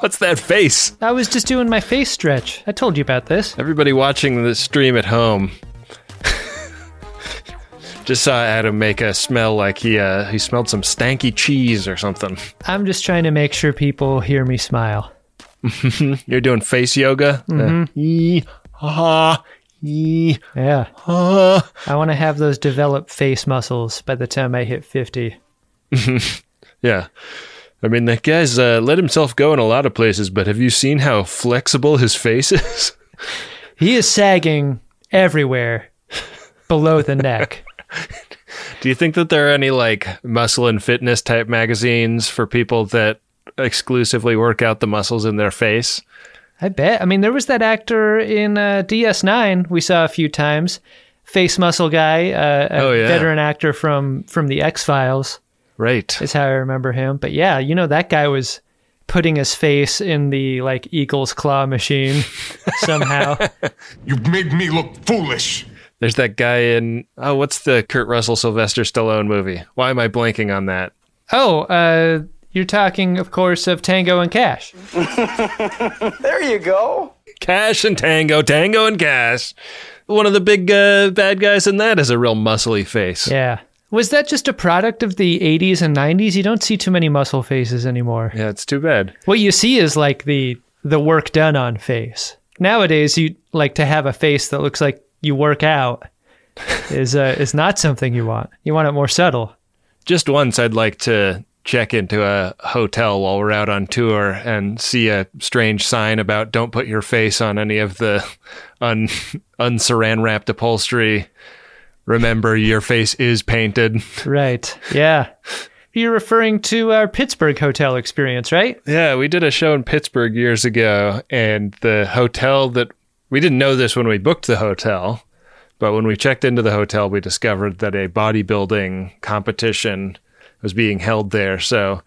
What's that face? I was just doing my face stretch. I told you about this. Everybody watching the stream at home just saw Adam make a smell like he uh, he smelled some stanky cheese or something. I'm just trying to make sure people hear me smile. You're doing face yoga. Uh, ha, yee, Yeah. ha. I want to have those developed face muscles by the time I hit 50. Yeah. I mean, that guy's uh, let himself go in a lot of places, but have you seen how flexible his face is? He is sagging everywhere below the neck. Do you think that there are any like muscle and fitness type magazines for people that exclusively work out the muscles in their face? I bet. I mean, there was that actor in uh, DS9 we saw a few times, face muscle guy, uh, a Oh, yeah. veteran actor from from the X Files Right. is how I remember him. But yeah, you know that guy was putting his face in the like Eagles claw machine somehow. You've made me look foolish. There's that guy in oh, what's the Kurt Russell Sylvester Stallone movie? Why am I blanking on that? oh, uh, you're talking, of course, of Tango and Cash. There you go. Cash and Tango, Tango and Cash. One of the big uh, bad guys in that is a real muscly face. Yeah. Was that just a product of the 80s and 90s? You don't see too many muscle faces anymore. Yeah, it's too bad. What you see is like the the work done on face. Nowadays, you like to have a face that looks like you work out is uh, is not something you want. You want it more subtle. Just once, I'd like to check into a hotel while we're out on tour and see a strange sign about "Don't put your face on any of the un unsaran wrapped upholstery." Remember, your face is painted. Right. Yeah. You're referring to our Pittsburgh hotel experience, right? Yeah, we did a show in Pittsburgh years ago, and the hotel that we didn't know this when we booked the hotel, but when we checked into the hotel, we discovered that a bodybuilding competition was being held there. So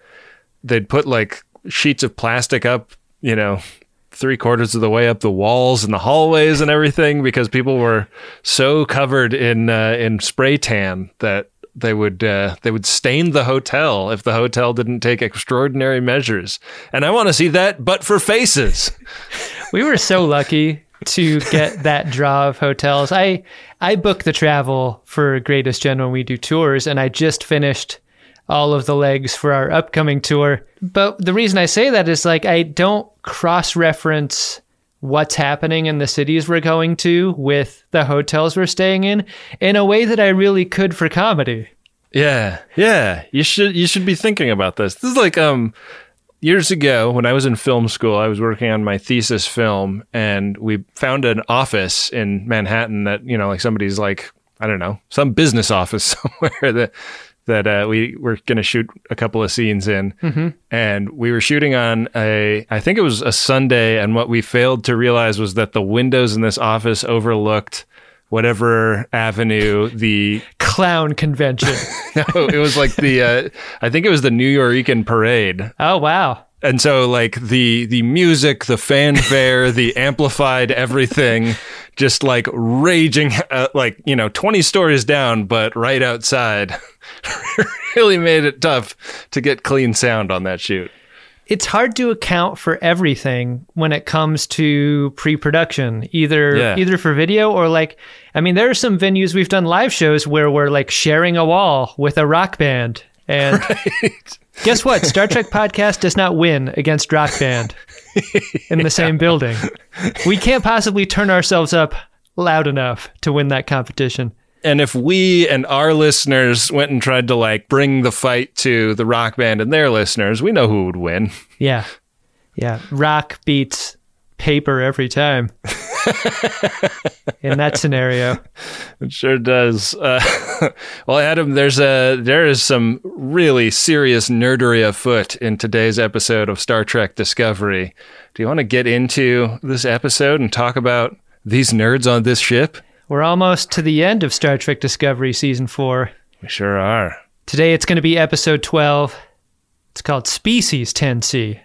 they'd put like sheets of plastic up, you know, three quarters of the way up the walls and the hallways and everything because people were so covered in uh, in spray tan that they would uh, they would stain the hotel if the hotel didn't take extraordinary measures. And I want to see that, but for faces. We were so lucky to get that draw of hotels. I I book the travel for Greatest Gen when we do tours, and I just finished all of the legs for our upcoming tour. But the reason I say that is like I don't cross reference what's happening in the cities we're going to with the hotels we're staying in in a way that I really could for comedy. Yeah, yeah. You should you should be thinking about this. This is like um years ago when I was in film school. I was working on my thesis film, and we found an office in Manhattan that you know, like somebody's like I don't know, some business office somewhere that that uh, we were going to shoot a couple of scenes in, and we were shooting on a I think it was a Sunday, and what we failed to realize was that the windows in this office overlooked whatever avenue the Clown convention. no, it was like the uh, I think it was the Nuyorican parade. oh wow. And so like the the music, the fanfare, the amplified everything just like raging uh, like, you know, 20 stories down but right outside. really made it tough to get clean sound on that shoot. it's hard to account for everything when it comes to pre-production either Yeah. either for video or like i mean there are some venues we've done live shows where we're like sharing a wall with a rock band and guess what? Star trek podcast does not win against rock band in the same building. We can't possibly turn ourselves up loud enough to win that competition. And if we and our listeners went and tried to like bring the fight to the rock band and their listeners, we know who would win. yeah. Yeah. Rock beats paper every time in that scenario. It sure does. Uh, well, Adam, there's a there is some really serious nerdery afoot in today's episode of Star Trek Discovery. Do you want to get into this episode and talk about these nerds on this ship? We're almost to the end of Star Trek Discovery Season 4. We sure are. Today it's going to be episode 12. It's called Species 10C.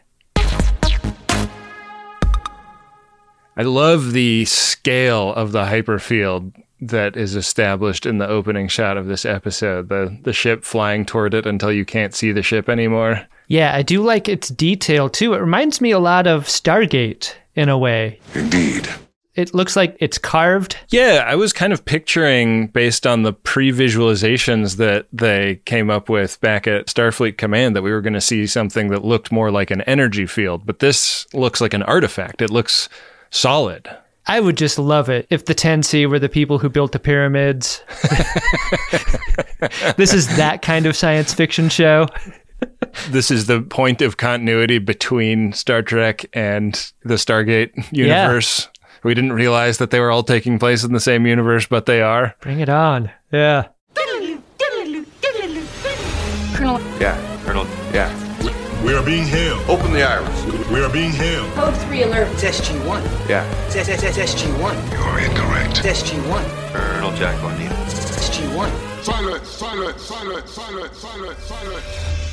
I love the scale of the hyperfield that is established in the opening shot of this episode. The the ship flying toward it until you can't see the ship anymore. Yeah, I do like its detail too. It reminds me a lot of Stargate in a way. Indeed. It looks like it's carved. Yeah, I was kind of picturing based on the pre-visualizations that they came up with back at Starfleet Command that we were going to see something that looked more like an energy field, but this looks like an artifact. It looks solid. I would just love it if the 10C were the people who built the pyramids. this is that kind of science fiction show. This is the point of continuity between Star Trek and the Stargate universe. Yeah. We didn't realize that they were all taking place in the same universe, but they are. Bring it on. Yeah. Colonel, Yeah, Colonel. Yeah, We are being hailed. open the iris. We are being hailed. Code 3 alert. It's SG1. Yeah, It's SG1. You're incorrect. It's SG1. Colonel Jack O'Neill. It's SG1. Silence, silence, silence, silence, silence, silence.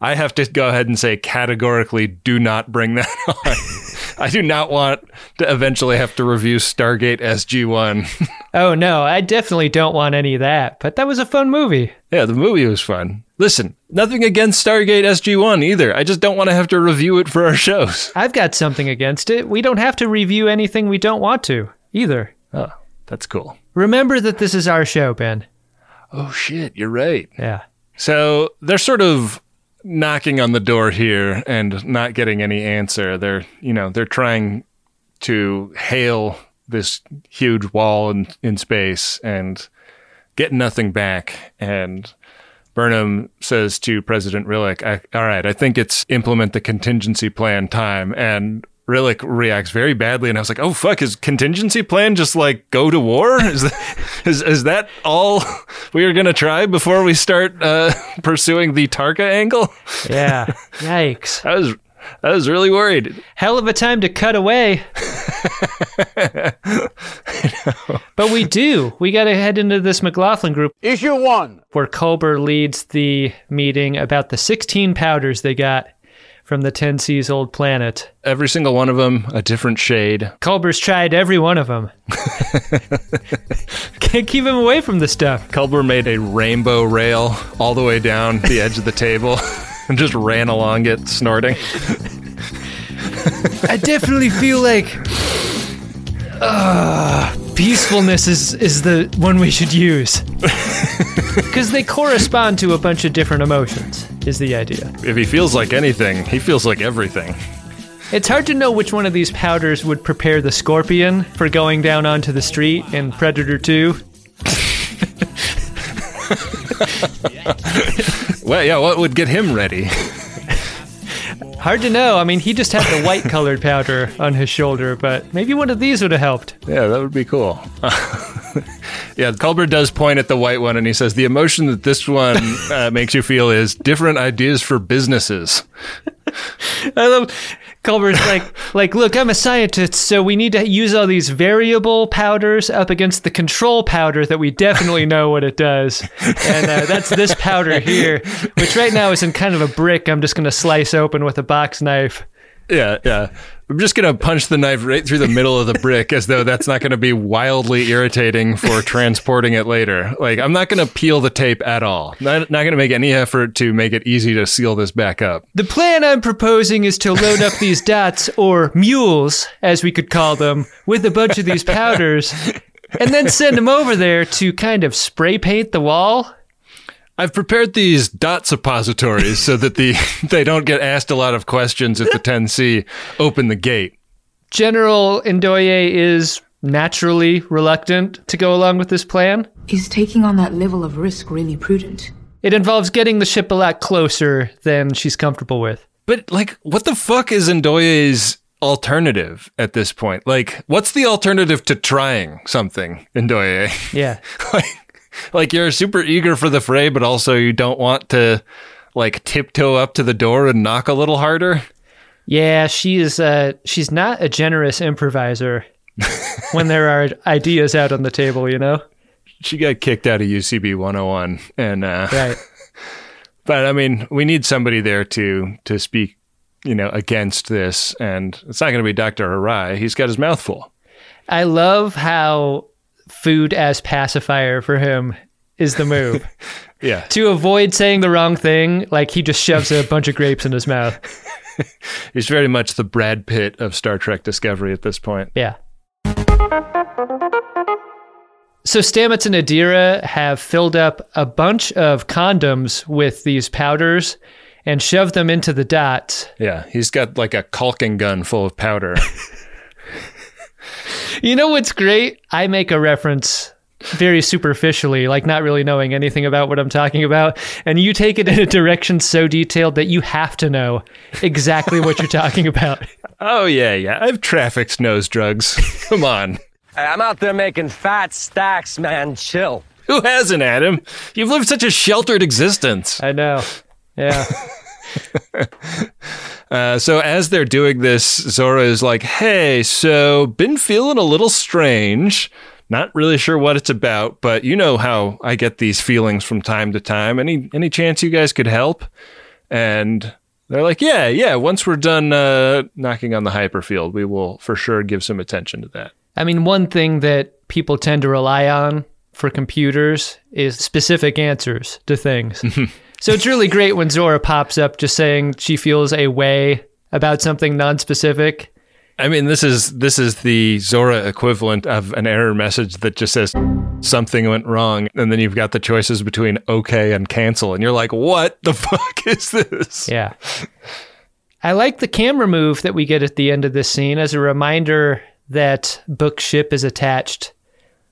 I have to go ahead and say categorically do not bring that on. I do not want to eventually have to review Stargate SG1. Oh no, I definitely don't want any of that. But that was a fun movie. yeah, the movie was fun. Listen, nothing against Stargate SG1 either. I just don't want to have to review it for our shows. I've got something against it. We don't have to review anything we don't want to either. Oh, that's cool. Remember that this is our show, Ben. Oh shit, you're right. Yeah. So they're sort of knocking on the door here and not getting any answer. They're, you know, they're trying to hail this huge wall in, in space and get nothing back. And Burnham says to President Rillak, I, All right, I think it's implement the contingency plan time. And Rillak reacts very badly. And I was like, Oh, fuck, is contingency plan just like go to war? Is that, is, is that all we are going to try before we start uh, pursuing the Tarka angle? Yeah. Yikes. I was. I was really worried. Hell of a time to cut away. but we do. We got to head into this McLaughlin group Issue 1. where Culber leads the meeting about the 16 powders they got from the 10C's old planet. Every single one of them a different shade. Culber's tried every one of them. Can't keep him away from the stuff. Culber made a rainbow rail all the way down the edge of the table and just ran along it, snorting. I definitely feel like uh, peacefulness is, is the one we should use. Because they correspond to a bunch of different emotions, is the idea. If he feels like anything, he feels like everything. It's hard to know which one of these powders would prepare the scorpion for going down onto the street in Predator 2. Well, yeah, what would get him ready? Hard to know. I mean, he just had the white colored powder on his shoulder, but maybe one of these would have helped. Yeah, that would be cool. yeah, Culber does point at the white one and he says, The emotion that this one uh, makes you feel is different ideas for businesses. I love Culber's like, like, look, I'm a scientist, so we need to use all these variable powders up against the control powder that we definitely know what it does, and uh, that's this powder here, which right now is in kind of a brick. I'm just gonna slice open with a box knife. Yeah, yeah. I'm just going to punch the knife right through the middle of the brick as though that's not going to be wildly irritating for transporting it later. Like, I'm not going to peel the tape at all. Not, not going to make any effort to make it easy to seal this back up. The plan I'm proposing is to load up these dots, or mules, as we could call them, with a bunch of these powders, and then send them over there to kind of spray paint the wall. I've prepared these dot suppositories so that the they don't get asked a lot of questions if the 10C open the gate. General Ndoye is naturally reluctant to go along with this plan. Is taking on that level of risk really prudent? It involves getting the ship a lot closer than she's comfortable with. But like, what the fuck is Ndoye's alternative at this point? Like, what's the alternative to trying something, Ndoye? Yeah. like, like you're super eager for the fray, but also you don't want to like tiptoe up to the door and knock a little harder. Yeah, she is uh she's not a generous improviser when there are ideas out on the table, you know? She got kicked out of UCB 101, and uh, Right. but I mean, we need somebody there to to speak, you know, against this, and it's not going to be Dr. Hirai. He's got his mouth full. I love how food as pacifier for him is the move. Yeah, to avoid saying the wrong thing, like he just shoves a bunch of grapes in his mouth. he's very much the Brad Pitt of Star Trek Discovery at this point. Yeah. So Stamets and Adira have filled up a bunch of condoms with these powders and shoved them into the dots. Yeah, he's got like a caulking gun full of powder. You know what's great? I make a reference very superficially, like not really knowing anything about what I'm talking about, and you take it in a direction so detailed that you have to know exactly what you're talking about. oh yeah, yeah. I've trafficked nose drugs. Come on. Hey, I'm out there making fat stacks, man. Chill. Who hasn't, Adam? You've lived such a sheltered existence. I know. Yeah. Uh, so as they're doing this, Zora is like, "Hey, so been feeling a little strange. Not really sure what it's about, but you know how I get these feelings from time to time. Any any chance you guys could help?" And they're like, "Yeah, yeah. Once we're done uh, knocking on the hyperfield, we will for sure give some attention to that." I mean, one thing that people tend to rely on for computers is specific answers to things. so it's really great when Zora pops up just saying she feels a way about something non-specific. I mean, this is this is the Zora equivalent of an error message that just says something went wrong, and then you've got the choices between okay and cancel, and you're like, "What the fuck is this?" Yeah. I like the camera move that we get at the end of this scene as a reminder that Book ship is attached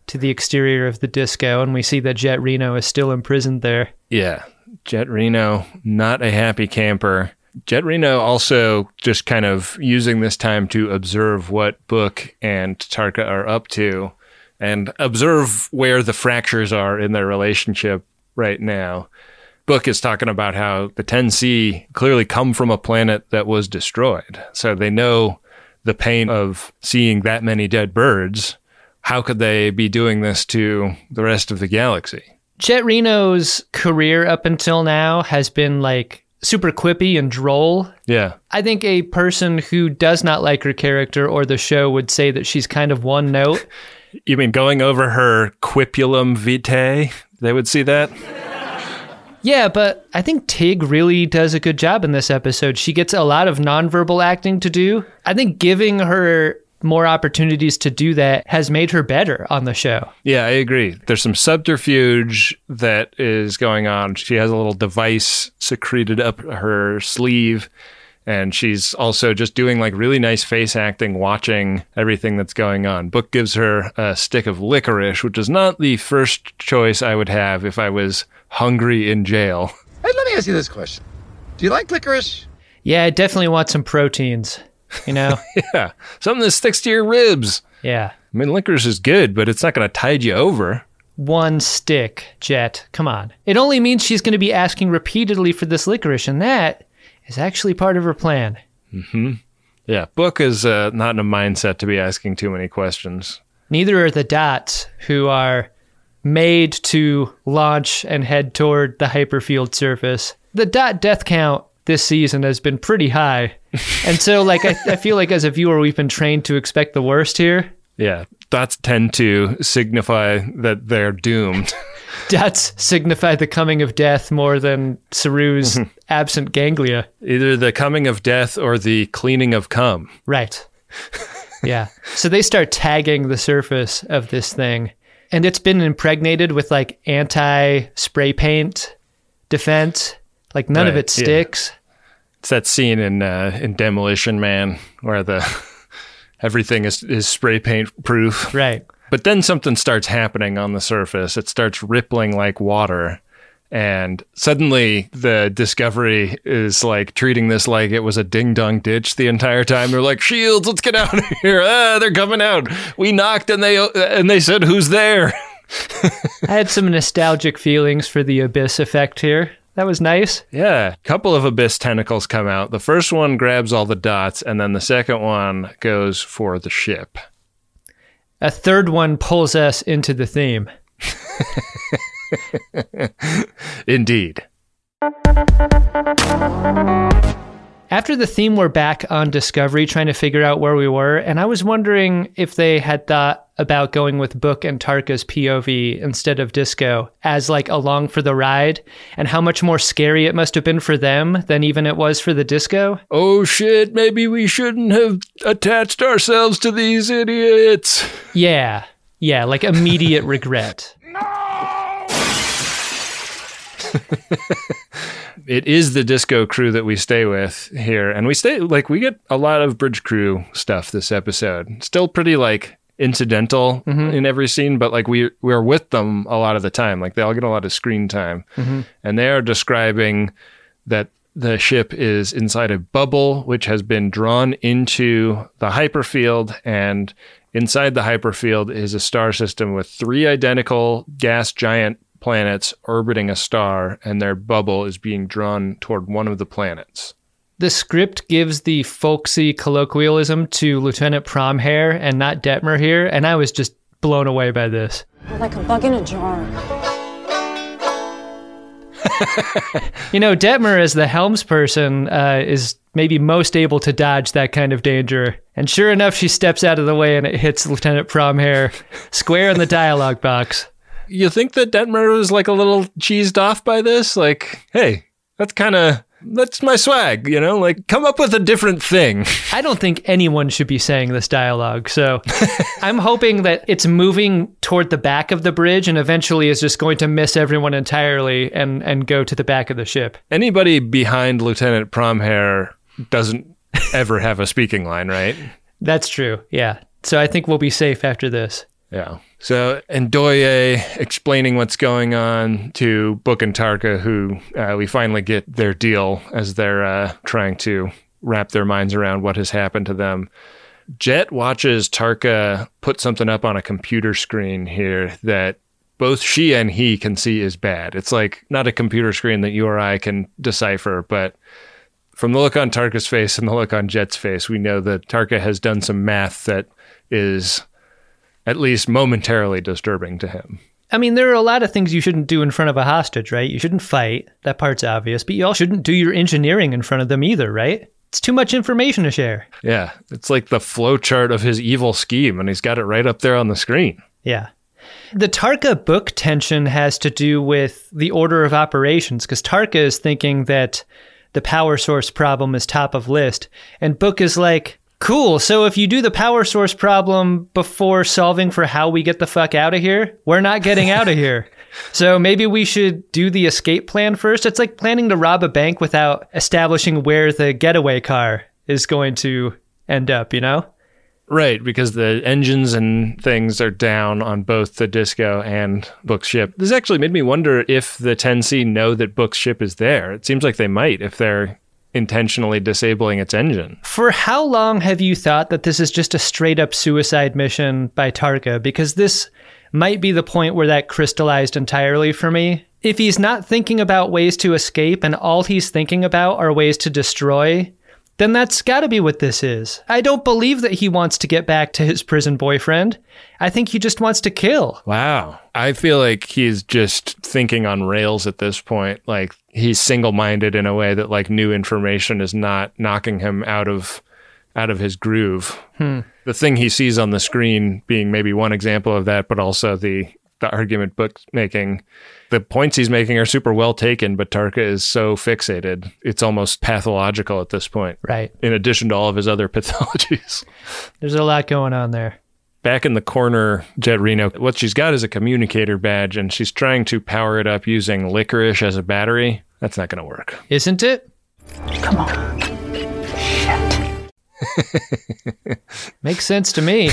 to the exterior of the disco, and we see that Jet Reno is still imprisoned there. Yeah, Jet Reno, not a happy camper. Jet Reno also just kind of using this time to observe what Book and Tarka are up to and observe where the fractures are in their relationship right now. Book is talking about how the 10C clearly come from a planet that was destroyed. So they know the pain of seeing that many dead birds. How could they be doing this to the rest of the galaxy? Jet Reno's career up until now has been like super quippy and droll. Yeah. I think a person who does not like her character or the show would say that she's kind of one note. You mean going over her quipulum vitae? They would see that? Yeah, but I think Tig really does a good job in this episode. She gets a lot of nonverbal acting to do. I think giving her more opportunities to do that has made her better on the show. Yeah, I agree. There's some subterfuge that is going on. She has a little device secreted up her sleeve. And she's also just doing like really nice face acting, watching everything that's going on. Book gives her a stick of licorice, which is not the first choice I would have if I was hungry in jail. Hey, let me ask you this question. Do you like licorice? Yeah, I definitely want some proteins, you know? yeah, something that sticks to your ribs. yeah. I mean, licorice is good, but it's not going to tide you over. One stick, Jet. Come on. It only means she's going to be asking repeatedly for this licorice, and that is actually part of her plan. Hmm. Yeah, Book is uh, not in a mindset to be asking too many questions. Neither are the dots who are made to launch and head toward the hyperfield surface. The dot death count this season has been pretty high. and so like I, I feel like as a viewer we've been trained to expect the worst here. Yeah, dots tend to signify that they're doomed. Dots signify the coming of death more than Saru's absent ganglia. Either the coming of death or the cleaning of cum. Right. yeah. So they start tagging the surface of this thing, and it's been impregnated with like anti spray paint defense. Like none of Right, it yeah. sticks. It's that scene in uh, in Demolition Man where the everything is, is spray paint proof. Right. But then something starts happening on the surface. It starts rippling like water, And suddenly the Discovery is like treating this like it was a ding dong ditch the entire time. They're like, Shields, let's get out of here. Ah, they're coming out. We knocked and they and they said, Who's there? I had some nostalgic feelings for the abyss effect here. That was nice. Yeah, a couple of abyss tentacles come out. The first one grabs all the dots, and then the second one goes for the ship. A third one pulls us into the theme. Indeed. After the theme, we're back on Discovery trying to figure out where we were, and I was wondering if they had thought about going with Book and Tarka's POV instead of Disco as like along for the ride, and how much more scary it must have been for them than even it was for the Disco. Oh shit, maybe we shouldn't have attached ourselves to these idiots. Yeah, yeah, like immediate regret. It is the disco crew that we stay with here, and we stay like we get a lot of bridge crew stuff this episode. Still pretty like incidental mm-hmm. in every scene, but like we we're with them a lot of the time. Like they all get a lot of screen time, mm-hmm. and they are describing that the ship is inside a bubble which has been drawn into the hyperfield and inside the hyperfield is a star system with three identical gas giant planets orbiting a star and their bubble is being drawn toward one of the planets The script gives the folksy colloquialism to Lieutenant Promhair and not Detmer here, and I was just blown away by this. Like a bug in a jar. You know, Detmer, as the helmsperson, uh, is maybe most able to dodge that kind of danger. And sure enough, she steps out of the way and it hits Lieutenant Promhair square in the dialogue box. You think that detmer was like a little cheesed off by this like hey that's kind of that's my swag you know like come up with a different thing I don't think anyone should be saying this dialogue, so I'm hoping that it's moving toward the back of the bridge and eventually is just going to miss everyone entirely and, and go to the back of the ship. anybody behind lieutenant promhair doesn't ever have a speaking line right That's true, yeah. So I think we'll be safe after this. Yeah. So, Ndoye explaining what's going on to Book and Tarka, who uh, we finally get their deal as they're uh, trying to wrap their minds around what has happened to them. Jet watches Tarka put something up on a computer screen here that both she and he can see is bad. It's like not a computer screen that you or I can decipher, but from the look on Tarka's face and the look on Jet's face, we know that Tarka has done some math that is at least momentarily disturbing to him. I mean, there are a lot of things you shouldn't do in front of a hostage, right? You shouldn't fight. That part's obvious. But you all shouldn't do your engineering in front of them either, right? It's too much information to share. Yeah, it's like the flowchart of his evil scheme, and he's got it right up there on the screen. Yeah. The Tarka book tension has to do with the order of operations because Tarka is thinking that the power source problem is top of list, and Book is like, cool. So if you do the power source problem before solving for how we get the fuck out of here, we're not getting out of here. So maybe we should do the escape plan first. It's like planning to rob a bank without establishing where the getaway car is going to end up, you know? Right, because the engines and things are down on both the disco and Book's ship. This actually made me wonder if the 10C know that Book's ship is there. It seems like they might if they're intentionally disabling its engine. For how long have you thought that this is just a straight up suicide mission by Tarka? Because this might be the point where that crystallized entirely for me. If he's not thinking about ways to escape and all he's thinking about are ways to destroy, then that's gotta be what this is. I don't believe that he wants to get back to his prison boyfriend. I think he just wants to kill. Wow. I feel like he's just thinking on rails at this point. Like he's single-minded in a way that like new information is not knocking him out of out of his groove. Hmm. The thing he sees on the screen being maybe one example of that, but also the the argument book making. The points he's making are super well taken, but Tarka is so fixated. It's almost pathological at this point. Right. In addition to all of his other pathologies. There's a lot going on there. back in the corner, Jet Reno, what she's got is a communicator badge and she's trying to power it up using licorice as a battery. That's not going to work. Isn't it? Come on. Makes sense to me.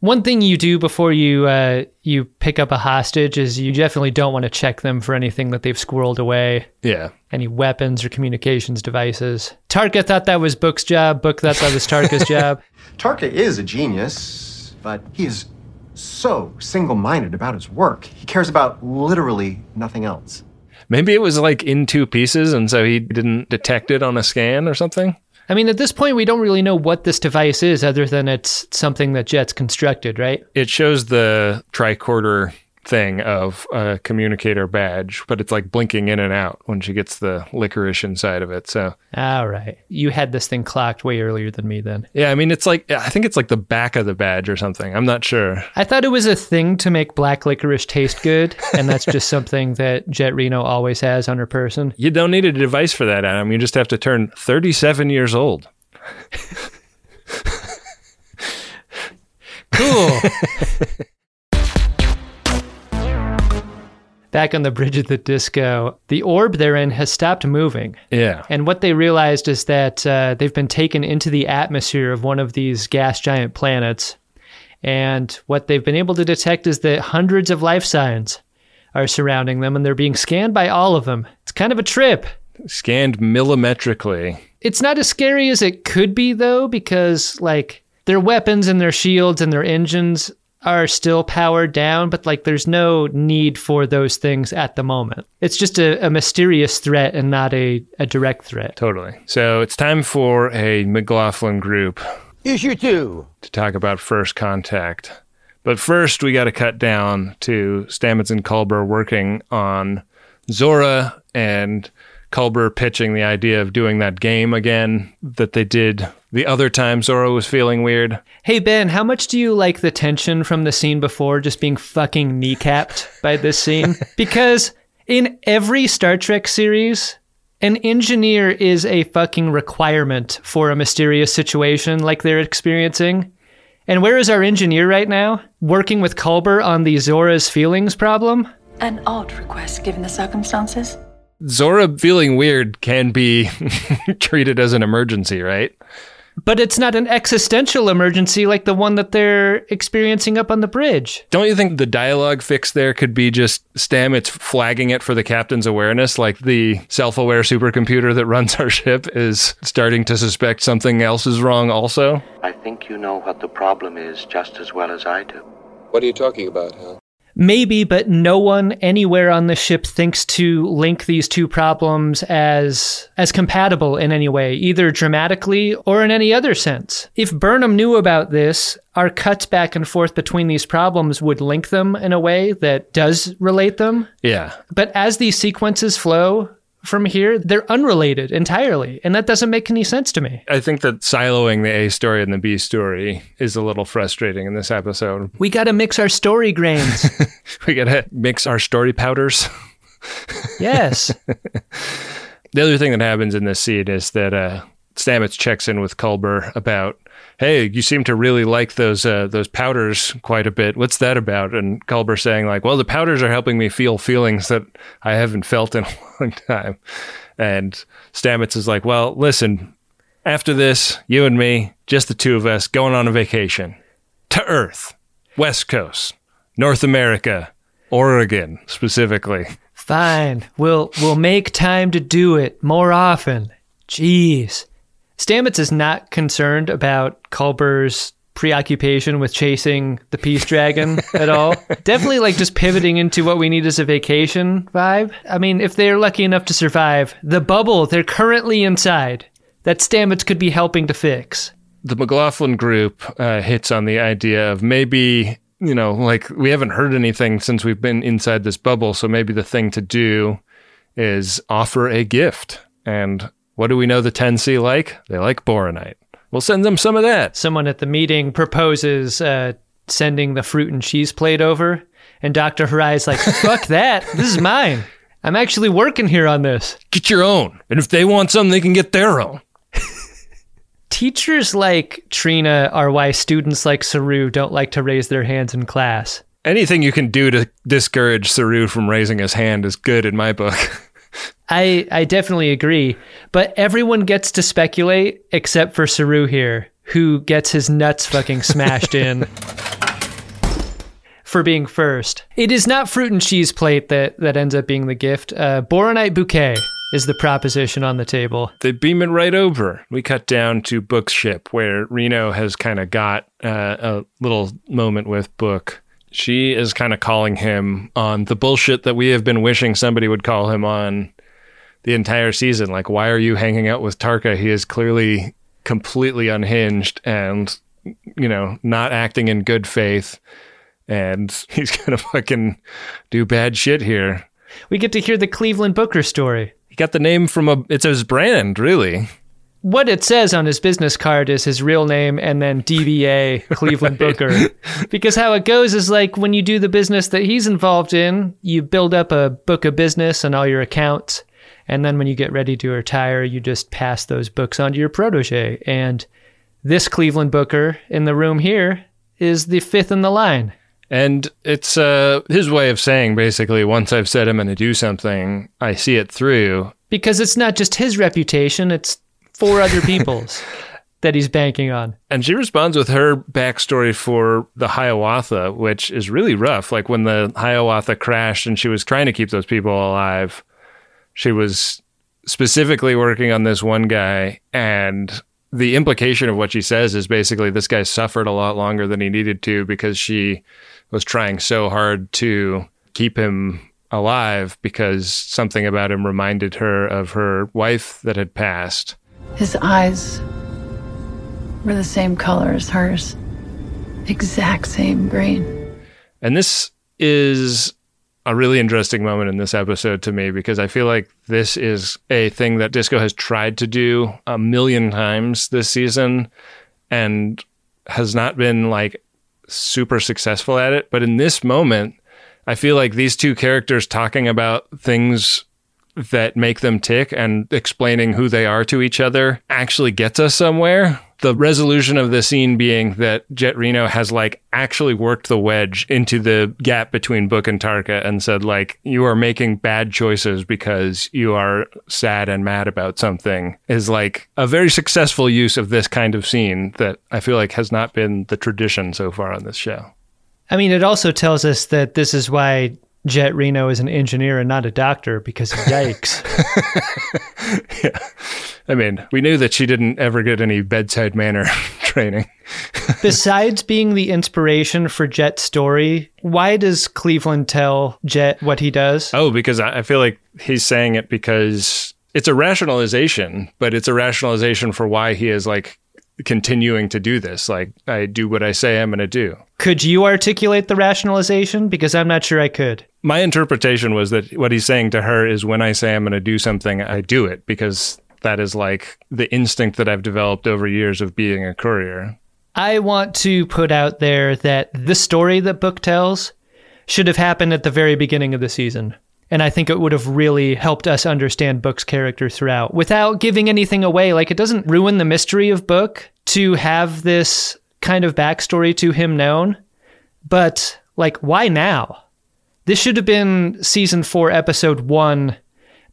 One thing you do before you uh, you pick up a hostage is you definitely don't want to check them for anything that they've squirreled away, Yeah. any weapons or communications devices. Tarka thought that was Book's job. Book thought that was Tarka's job. Tarka is a genius, but he is so single minded about his work. He cares about literally nothing else. Maybe it was like in two pieces, and so he didn't detect it on a scan or something. I mean, at this point, we don't really know what this device is, other than it's something that Jet's constructed, right? It shows the tricorder thing of a communicator badge, but it's like blinking in and out when she gets the licorice inside of it. So, All right, you had this thing clocked way earlier than me. Then yeah, I mean, it's like, I think it's like the back of the badge or something. I'm not sure. I thought it was a thing to make black licorice taste good, and that's just something that Jet Reno always has on her person. You don't need a device for that, Adam. You just have to turn 37 years old. Cool. Back on the bridge of the disco, the orb they're in has stopped moving. Yeah. And what they realized is that uh, they've been taken into the atmosphere of one of these gas giant planets. And what they've been able to detect is that hundreds of life signs are surrounding them and they're being scanned by all of them. It's kind of a trip. Scanned millimetrically. It's not as scary as it could be, though, because, like, their weapons and their shields and their engines are still powered down, but, like, there's no need for those things at the moment. It's just a, a mysterious threat and not a, a direct threat. Totally. So it's time for a McLaughlin group Issue two. to talk about first contact. But first, we got to cut down to Stamets and Culber working on Zora and Culber pitching the idea of doing that game again that they did the other time Zora was feeling weird. Hey, Ben, how much do you like the tension from the scene before just being fucking kneecapped by this scene? Because in every Star Trek series, an engineer is a fucking requirement for a mysterious situation like they're experiencing. And where is our engineer right now? Working with Culber on the Zora's feelings problem? An odd request given the circumstances. Zora feeling weird can be treated as an emergency, right? But it's not an existential emergency like the one that they're experiencing up on the bridge. Don't you think the dialogue fix there could be just Stamets flagging it for the captain's awareness? Like the self aware supercomputer that runs our ship is starting to suspect something else is wrong, also? I think you know what the problem is just as well as I do. What are you talking about, Hal? Maybe, but no one anywhere on the ship thinks to link these two problems as as compatible in any way, either dramatically or in any other sense. If Burnham knew about this, our cuts back and forth between these problems would link them in a way that does relate them. Yeah. But as these sequences flow from here, they're unrelated entirely, and that doesn't make any sense to me. I think that siloing the A story and the B story is a little frustrating in this episode. We got to mix our story grains. we got to mix our story powders. yes. The other thing that happens in this scene is that uh, Stamets checks in with Culber about, "Hey, you seem to really like those uh, those powders quite a bit. What's that about?" And Culber saying like, "Well, the powders are helping me feel feelings that I haven't felt in a long time." And Stamets is like, "Well, listen, after this, you and me, just the two of us, going on a vacation to Earth, West Coast, North America, Oregon specifically." Fine. We'll we'll make time to do it more often. Jeez. Stamets is not concerned about Culber's preoccupation with chasing the peace dragon at all. Definitely like just pivoting into what we need is a vacation vibe. I mean, if they're lucky enough to survive, the bubble they're currently inside that Stamets could be helping to fix. the McLaughlin group uh, hits on the idea of maybe, you know, like we haven't heard anything since we've been inside this bubble. So maybe the thing to do is offer a gift. And what do we know the 10C like? They like boronite. We'll send them some of that. Someone at the meeting proposes uh, sending the fruit and cheese plate over, and Dr. Hirai's like, fuck that. This is mine. I'm actually working here on this. Get your own. And if they want some, they can get their own. Teachers like Trina are why students like Saru don't like to raise their hands in class. Anything you can do to discourage Saru from raising his hand is good in my book. I, I definitely agree, but everyone gets to speculate except for Saru here, who gets his nuts fucking smashed in. for being first. It is not fruit and cheese plate that, that ends up being the gift. Uh, Boronite bouquet is the proposition on the table. They beam it right over. We cut down to Book's ship, where Reno has kind of got uh, a little moment with Book. She is kind of calling him on the bullshit that we have been wishing somebody would call him on the entire season. Like, why are you hanging out with Tarka? He is clearly completely unhinged and, you know, not acting in good faith. And he's going to fucking do bad shit here. We get to hear the Cleveland Booker story. He got the name from a, it's his brand, really. What it says on his business card is his real name and then DBA Cleveland Booker. Because how it goes is like when you do the business that he's involved in, you build up a book of business and all your accounts. And then when you get ready to retire, you just pass those books on to your protege. And this Cleveland Booker in the room here is the fifth in the line. And it's uh, his way of saying basically, once I've said I'm going to do something, I see it through. Because it's not just his reputation, it's four other people's that he's banking on. And she responds with her backstory for the Hiawatha, which is really rough. Like when the Hiawatha crashed and she was trying to keep those people alive, she was specifically working on this one guy. And the implication of what she says is basically this guy suffered a lot longer than he needed to because she was trying so hard to keep him alive because something about him reminded her of her wife that had passed. His eyes were the same color as hers, exact same green. And this is a really interesting moment in this episode to me because I feel like this is a thing that Disco has tried to do a million times this season and has not been like super successful at it. But in this moment, I feel like these two characters talking about things that make them tick and explaining who they are to each other actually gets us somewhere. The resolution of the scene being that Jet Reno has like actually worked the wedge into the gap between Book and Tarka and said like you are making bad choices because you are sad and mad about something is like a very successful use of this kind of scene that I feel like has not been the tradition so far on this show. I mean, it also tells us that this is why Jet Reno is an engineer and not a doctor because yikes. yeah. I mean, we knew that she didn't ever get any bedside manner training. Besides being the inspiration for Jet's story, why does Cleveland tell Jet what he does? Oh, because I feel like he's saying it because it's a rationalization, but it's a rationalization for why he is like continuing to do this. Like, I do what I say I'm going to do. Could you articulate the rationalization? Because I'm not sure I could. My interpretation was that what he's saying to her is when I say I'm going to do something, I do it because that is like the instinct that I've developed over years of being a courier. I want to put out there that the story that Book tells should have happened at the very beginning of the season. And I think it would have really helped us understand Book's character throughout without giving anything away. Like, it doesn't ruin the mystery of Book to have this kind of backstory to him known. But, like, why now? This should have been season four, episode one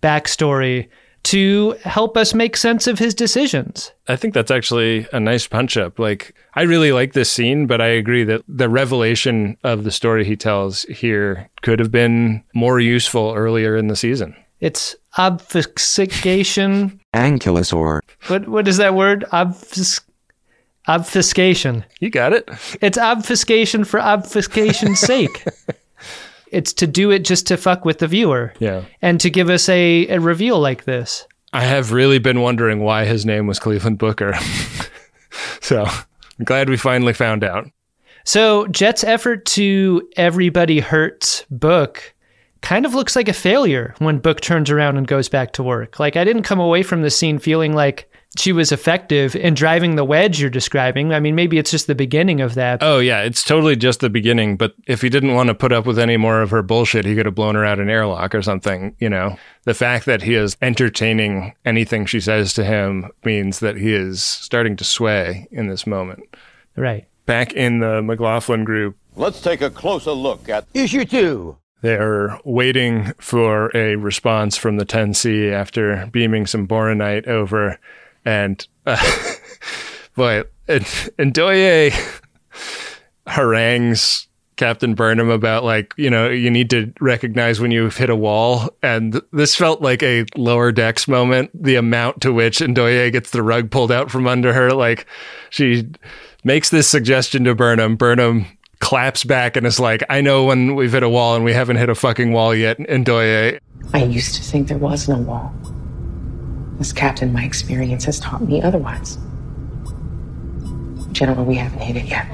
backstory to help us make sense of his decisions. I think that's actually a nice punch up. Like, I really like this scene, but I agree that the revelation of the story he tells here could have been more useful earlier in the season. It's obfuscation. Ankylosaur. What what is that word? Obfus- obfuscation. You got it. It's obfuscation for obfuscation's sake. It's to do it just to fuck with the viewer. Yeah. And to give us a, a reveal like this. I have really been wondering why his name was Cleveland Booker. so I'm glad we finally found out. So Jet's effort to everybody hurts Book kind of looks like a failure when Book turns around and goes back to work. Like I didn't come away from the scene feeling like she was effective in driving the wedge you're describing. I mean, maybe it's just the beginning of that. Oh yeah, it's totally just the beginning. But if he didn't want to put up with any more of her bullshit, he could have blown her out an airlock or something. You know, the fact that he is entertaining anything she says to him means that he is starting to sway in this moment. Right. Back in the McLaughlin group, Let's take a closer look at issue two. They're waiting for a response from the 10C after beaming some boronite over. And uh, boy, and, Doye harangues Captain Burnham about like, you know, you need to recognize when you've hit a wall. And this felt like a lower decks moment, the amount to which Ndoye gets the rug pulled out from under her. Like she makes this suggestion to Burnham. Burnham claps back and is like, I know when we've hit a wall and we haven't hit a fucking wall yet, Ndoye. I used to think there was no wall. As captain, my experience has taught me otherwise. General, we haven't hit it yet.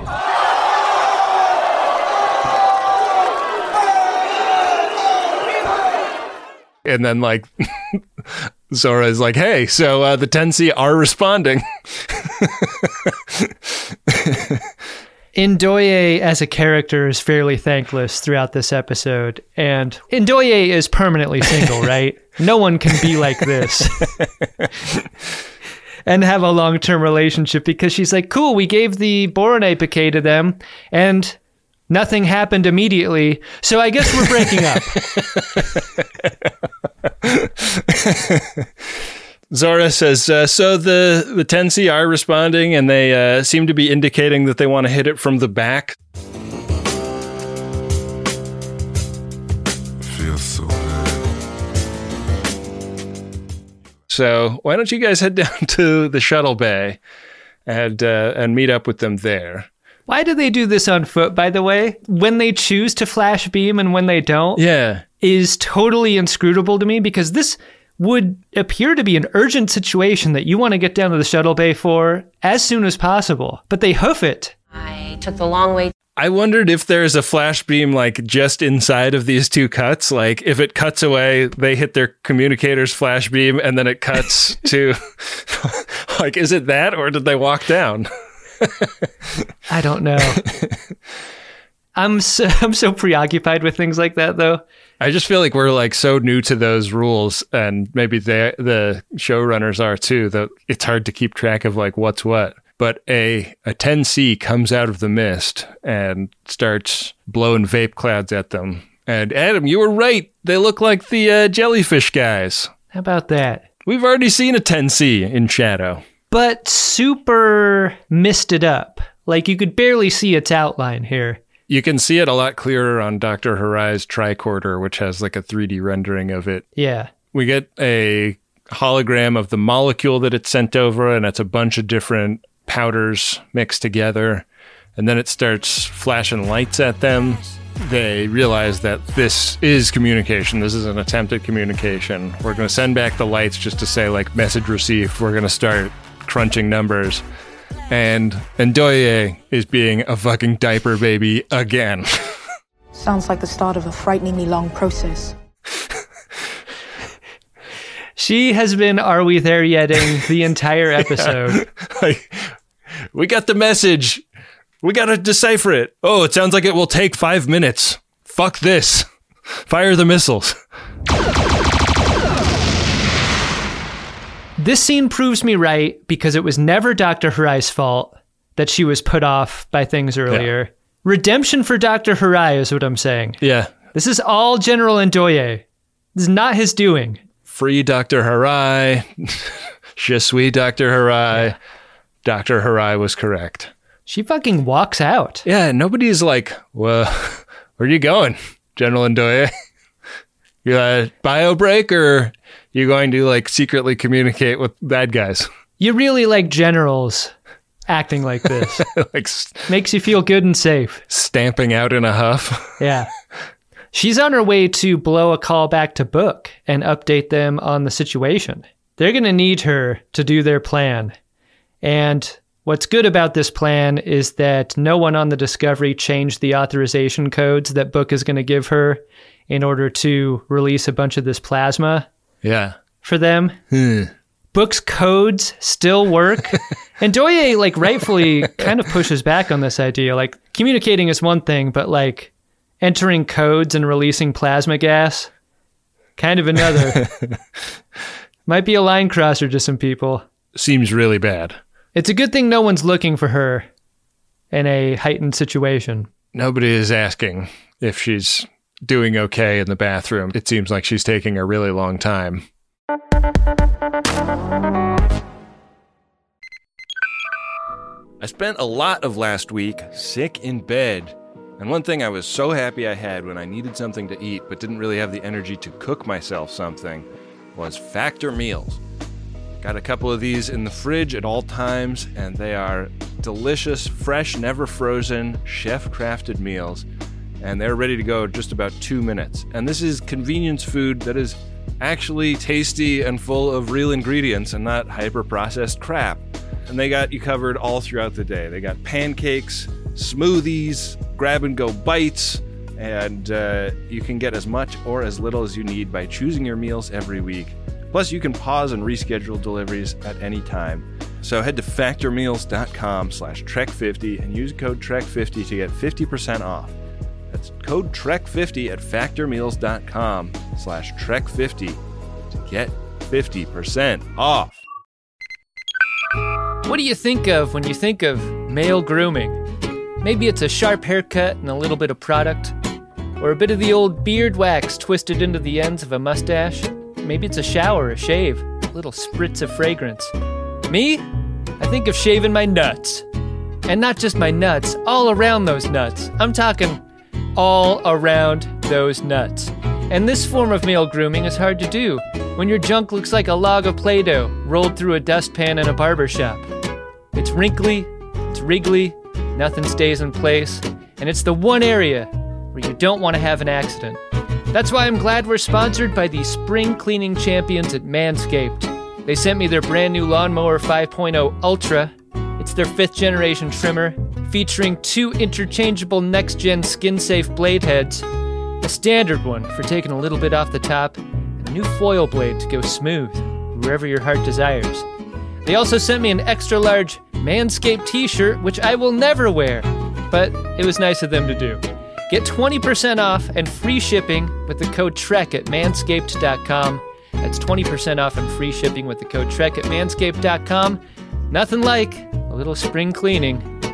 And then like Zora is like, hey, so uh, the 10C are responding. Ndoye as a character is fairly thankless throughout this episode, and Ndoye is permanently single, right? no one can be like this and have a long term relationship because she's like, cool, we gave the Boronite bouquet to them, and nothing happened immediately, so I guess we're breaking up. Zora says, uh, so the, the 10C are responding and they uh, seem to be indicating that they want to hit it from the back. Feels so good. So why don't you guys head down to the shuttle bay and uh, and meet up with them there? Why do they do this on foot, by the way? When they choose to flash beam and when they don't? Yeah. Is totally inscrutable to me because this would appear to be an urgent situation that you want to get down to the shuttle bay for as soon as possible. But they hoof it. I took the long way. I wondered if there's a flash beam like just inside of these two cuts. Like if it cuts away, they hit their communicator's flash beam and then it cuts to like is it that or did they walk down? I don't know. I'm so, I'm so preoccupied with things like that though. I just feel like we're like so new to those rules, and maybe the the showrunners are too. That it's hard to keep track of like what's what. But a a 10C comes out of the mist and starts blowing vape clouds at them. And Adam, you were right. They look like the uh, jellyfish guys. How about that? We've already seen a 10C in Shadow, but super misted up. Like you could barely see its outline here. You can see it a lot clearer on Dr. Hirai's tricorder, which has like a 3D rendering of it. Yeah. We get a hologram of the molecule that it's sent over, and it's a bunch of different powders mixed together. And then it starts flashing lights at them. They realize that this is communication. This is an attempt at communication. We're going to send back the lights just to say, like, message received. We're going to start crunching numbers and Ndoye is being a fucking diaper baby again. Sounds like the start of a frighteningly long process. she has been "Are we there yetting" the entire episode. yeah. Like, we got the message. We got to decipher it. Oh, it sounds like it will take five minutes. Fuck this. Fire the missiles. This scene proves me right because it was never Dr. Hirai's fault that she was put off by things earlier. Yeah. Redemption for Dr. Hirai is what I'm saying. Yeah. This is all General Ndoye. This is not his doing. Free Dr. Hirai. Je suis Dr. Hirai. Yeah. Dr. Hirai was correct. She fucking walks out. Yeah, nobody's like, well, where are you going, General Ndoye? You a bio break or you going to like secretly communicate with bad guys? You really like generals acting like this. like makes you feel good and safe. Stamping out in a huff. yeah. She's on her way to blow a call back to Book and update them on the situation. They're going to need her to do their plan. And what's good about this plan is that no one on the Discovery changed the authorization codes that Book is going to give her in order to release a bunch of this plasma. Yeah. For them. Hmm. Book's codes still work. Ndoye like rightfully kind of pushes back on this idea. Like communicating is one thing, but like entering codes and releasing plasma gas, kind of another. Might be a line crosser to some people. Seems really bad. It's a good thing no one's looking for her in a heightened situation. Nobody is asking if she's doing okay in the bathroom. It seems like she's taking a really long time. I spent a lot of last week sick in bed. And one thing I was so happy I had when I needed something to eat but didn't really have the energy to cook myself something was Factor Meals. Got a couple of these in the fridge at all times, and they are delicious, fresh, never frozen, chef crafted meals. And they're ready to go just about two minutes. And this is convenience food that is actually tasty and full of real ingredients and not hyper processed crap. And they got you covered all throughout the day. They got pancakes, smoothies, grab and go bites, and uh, you can get as much or as little as you need by choosing your meals every week. Plus, you can pause and reschedule deliveries at any time. So head to factormeals.com slash trek50 and use code trek50 to get 50% off. That's code trek50 at factormeals.com slash trek50 to get 50% off. What do you think of when you think of male grooming? Maybe it's a sharp haircut and a little bit of product, or a bit of the old beard wax twisted into the ends of a mustache. Maybe it's a shower, a shave, a little spritz of fragrance. Me? I think of shaving my nuts. And not just my nuts, all around those nuts. I'm talking all around those nuts. And this form of male grooming is hard to do when your junk looks like a log of Play Doh rolled through a dustpan in a barber shop. It's wrinkly, it's wriggly, nothing stays in place, and it's the one area where you don't want to have an accident. That's why I'm glad we're sponsored by the spring cleaning champions at Manscaped. They sent me their brand new Lawnmower 5.0 Ultra. It's their fifth generation trimmer, featuring two interchangeable next gen skin safe blade heads, a standard one for taking a little bit off the top, and a new foil blade to go smooth wherever your heart desires. They also sent me an extra large Manscaped t shirt, which I will never wear, but it was nice of them to do. Get 20% off and free shipping with the code TREK at manscaped.com. That's 20% off and free shipping with the code TREK at manscaped.com. Nothing like a little spring cleaning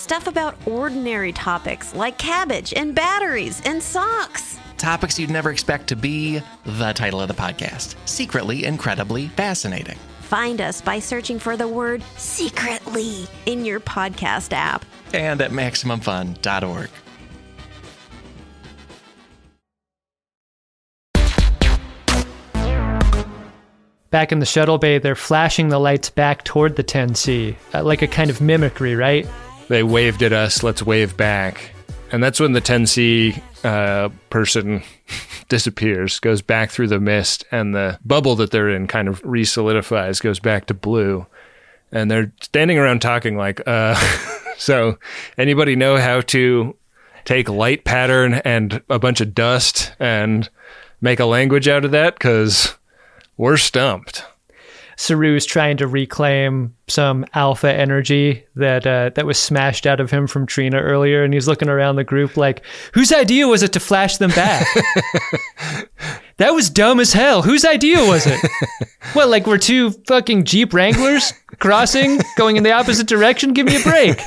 Stuff about ordinary topics like cabbage and batteries and socks. Topics you'd never expect to be the title of the podcast Secretly Incredibly Fascinating. Find us by searching for the word secretly in your podcast app and at MaximumFun.org. Back in the shuttle bay, they're flashing the lights back toward the 10C, uh, like a kind of mimicry, right? They waved at us, let's wave back. And that's when the 10C uh, person disappears, goes back through the mist, and the bubble that they're in kind of resolidifies, goes back to blue. And they're standing around talking like, uh, so anybody know how to take light pattern and a bunch of dust and make a language out of that? Because we're stumped. Saru's trying to reclaim some alpha energy that uh, that was smashed out of him from Trina earlier, and he's looking around the group like, "Whose idea was it to flash them back? that was dumb as hell. Whose idea was it? what, like we're two fucking Jeep Wranglers crossing, going in the opposite direction? Give me a break."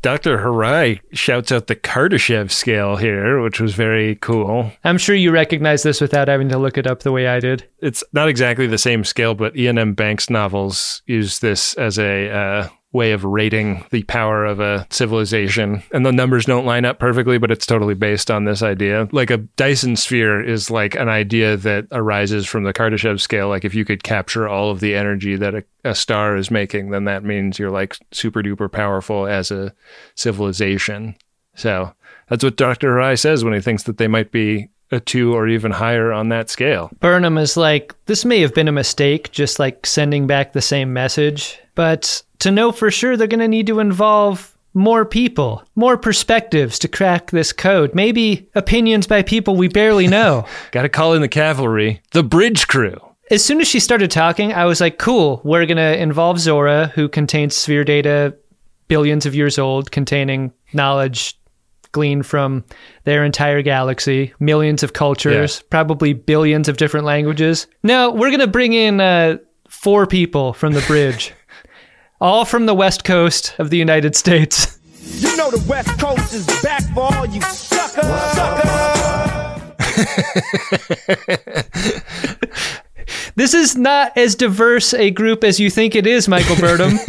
Dr. Hirai shouts out the Kardashev scale here, which was very cool. I'm sure you recognize this without having to look it up the way I did. It's not exactly the same scale, but Iain M. Banks novels use this as a uh, way of rating the power of a civilization. And the numbers don't line up perfectly, but it's totally based on this idea. Like a Dyson sphere is like an idea that arises from the Kardashev scale. Like if you could capture all of the energy that a, a star is making, then that means you're like super duper powerful as a civilization. So that's what Dr. Hirai says when he thinks that they might be a two or even higher on that scale. Burnham is like, this may have been a mistake, just like sending back the same message. But to know for sure, they're going to need to involve more people, more perspectives to crack this code. Maybe opinions by people we barely know. Got to call in the cavalry, the bridge crew. As soon as she started talking, I was like, cool, we're going to involve Zora, who contains sphere data billions of years old, containing knowledge gleaned from their entire galaxy, millions of cultures, probably billions of different languages. No, we're going to bring in uh, four people from the bridge, all from the west coast of the United States. You know the West Coast is back for all you suckers. This is not as diverse a group as you think it is, Michael Burnham.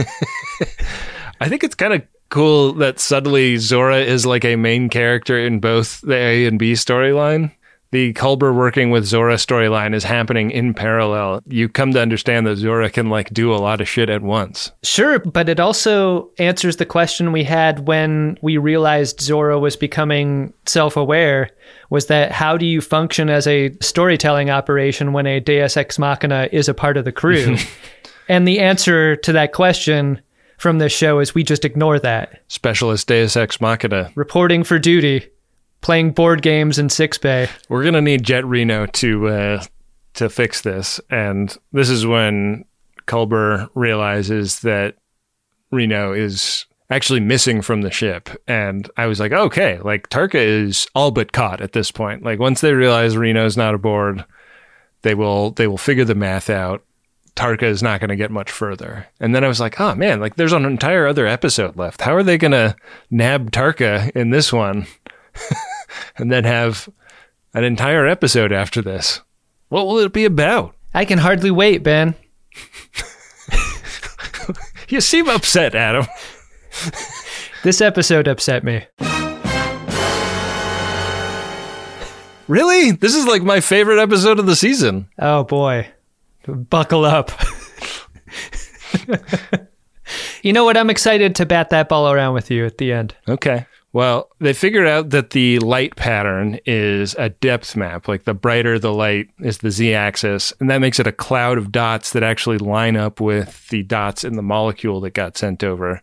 I think it's kind of cool that suddenly Zora is like a main character in both the A and B storyline. The Culber working with Zora storyline is happening in parallel. You come to understand that Zora can like do a lot of shit at once. Sure, but it also answers the question we had when we realized Zora was becoming self aware was that how do you function as a storytelling operation when a Deus Ex Machina is a part of the crew? and the answer to that question from this show is we just ignore that. Specialist Deus Ex Machina. Reporting for duty, playing board games in Sickbay. We're gonna need Jet Reno to uh, to fix this, and this is when Culber realizes that Reno is actually missing from the ship, and I was like, okay, like Tarka is all but caught at this point. Like once they realize Reno's not aboard, they will they will figure the math out. Tarka is not going to get much further. And then I was like, oh man, like there's an entire other episode left. How are they going to nab Tarka in this one? and then have an entire episode after this. What will it be about? I can hardly wait, Ben. You seem upset, Adam. This episode upset me. Really? This is like my favorite episode of the season. Oh boy. Buckle up. you know what? I'm excited to bat that ball around with you at the end. Okay. Well, they figured out that the light pattern is a depth map. Like the brighter the light is the z axis, and that makes it a cloud of dots that actually line up with the dots in the molecule that got sent over.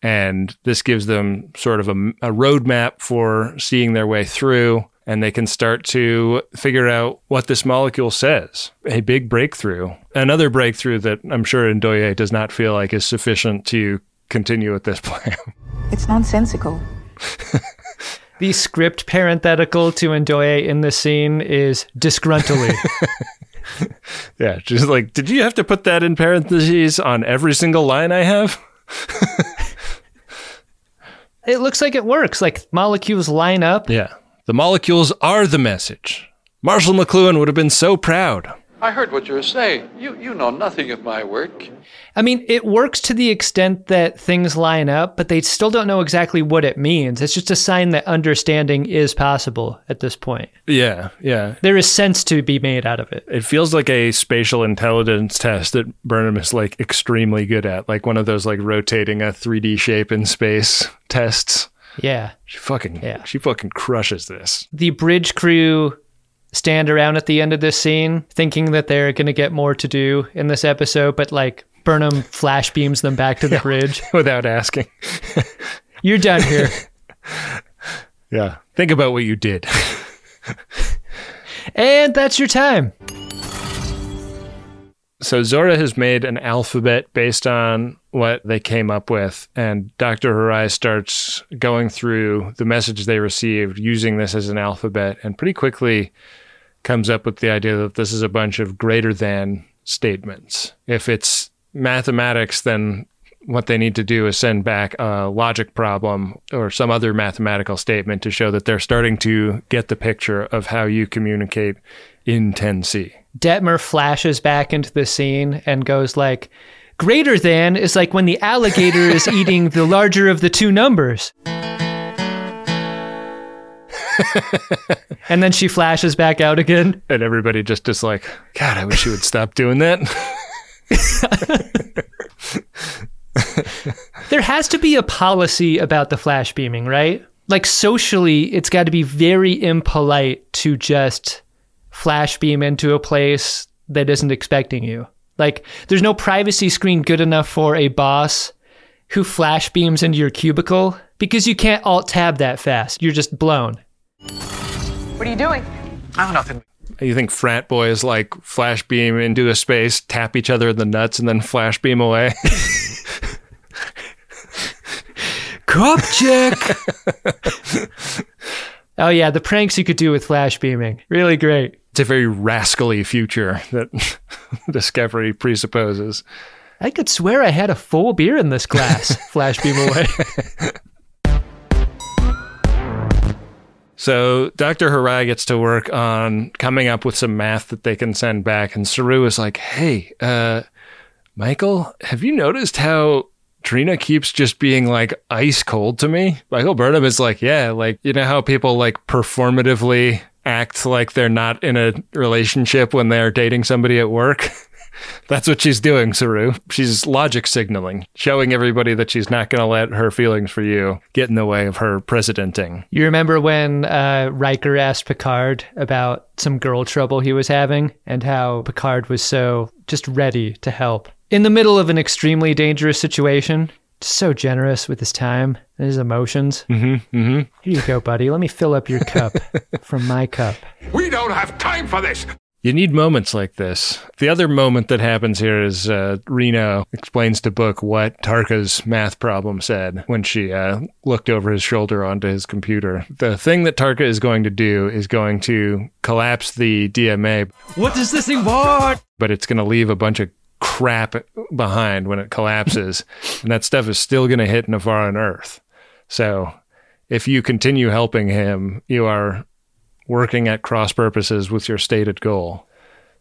And this gives them sort of a, a roadmap for seeing their way through, and they can start to figure out what this molecule says. A big breakthrough. Another breakthrough that I'm sure Ndoye does not feel like is sufficient to continue with this plan. It's nonsensical. The script parenthetical to Ndoye in this scene is disgruntly. yeah, just like, did you have to put that in parentheses on every single line I have? it looks like it works. Like molecules line up. Yeah. The molecules are the message. Marshall McLuhan would have been so proud. I heard what you were saying. You, you know nothing of my work. I mean, it works to the extent that things line up, but they still don't know exactly what it means. It's just a sign that understanding is possible at this point. Yeah, yeah. There is sense to be made out of it. It feels like a spatial intelligence test that Burnham is like extremely good at, like one of those like rotating a 3D shape in space tests. Yeah. She fucking yeah. she fucking crushes this. The bridge crew stand around at the end of this scene thinking that they're going to get more to do in this episode, but like Burnham flash beams them back to the bridge without asking. You're done here. yeah. Think about what you did. and that's your time. So Zora has made an alphabet based on what they came up with, and Dr. Hirai starts going through the message they received using this as an alphabet, and pretty quickly comes up with the idea that this is a bunch of greater than statements. If it's mathematics, then what they need to do is send back a logic problem or some other mathematical statement to show that they're starting to get the picture of how you communicate in 10C. Detmer flashes back into the scene and goes like, Greater than is like when the alligator is eating the larger of the two numbers. and then she flashes back out again. And everybody just is like, God, I wish you would stop doing that. there has to be a policy about the flash beaming, right? Like socially, it's got to be very impolite to just flash beam into a place that isn't expecting you. Like, there's no privacy screen good enough for a boss who flash beams into your cubicle because you can't alt tab that fast. You're just blown. What are you doing? I oh, nothing. You think frat boys like flash beam into a space, tap each other in the nuts, and then flash beam away? Cup check. oh yeah, the pranks you could do with flash beaming. Really great. It's a very rascally future that Discovery presupposes. I could swear I had a full beer in this glass. flash beam away. So Dr. Hirai gets to work on coming up with some math that they can send back. And Saru is like, hey, uh, Michael, have you noticed how Trina keeps just being like ice cold to me? Michael Burnham is like, yeah, like, you know how people like performatively act like they're not in a relationship when they're dating somebody at work? That's what she's doing, Saru. She's logic signaling, showing everybody that she's not going to let her feelings for you get in the way of her presidenting. You remember when uh, Riker asked Picard about some girl trouble he was having and how Picard was so just ready to help in the middle of an extremely dangerous situation? So generous with his time and his emotions. Mm-hmm, mm-hmm. Here you go, buddy. Let me fill up your cup from my cup. We don't have time for this. You need moments like this. The other moment that happens here is uh, Reno explains to Book what Tarka's math problem said when she uh, looked over his shoulder onto his computer. The thing that Tarka is going to do is going to collapse the DMA. What does this thing want? But it's going to leave a bunch of crap behind when it collapses. and that stuff is still going to hit Ni'Var on Earth. So if you continue helping him, you are working at cross purposes with your stated goal.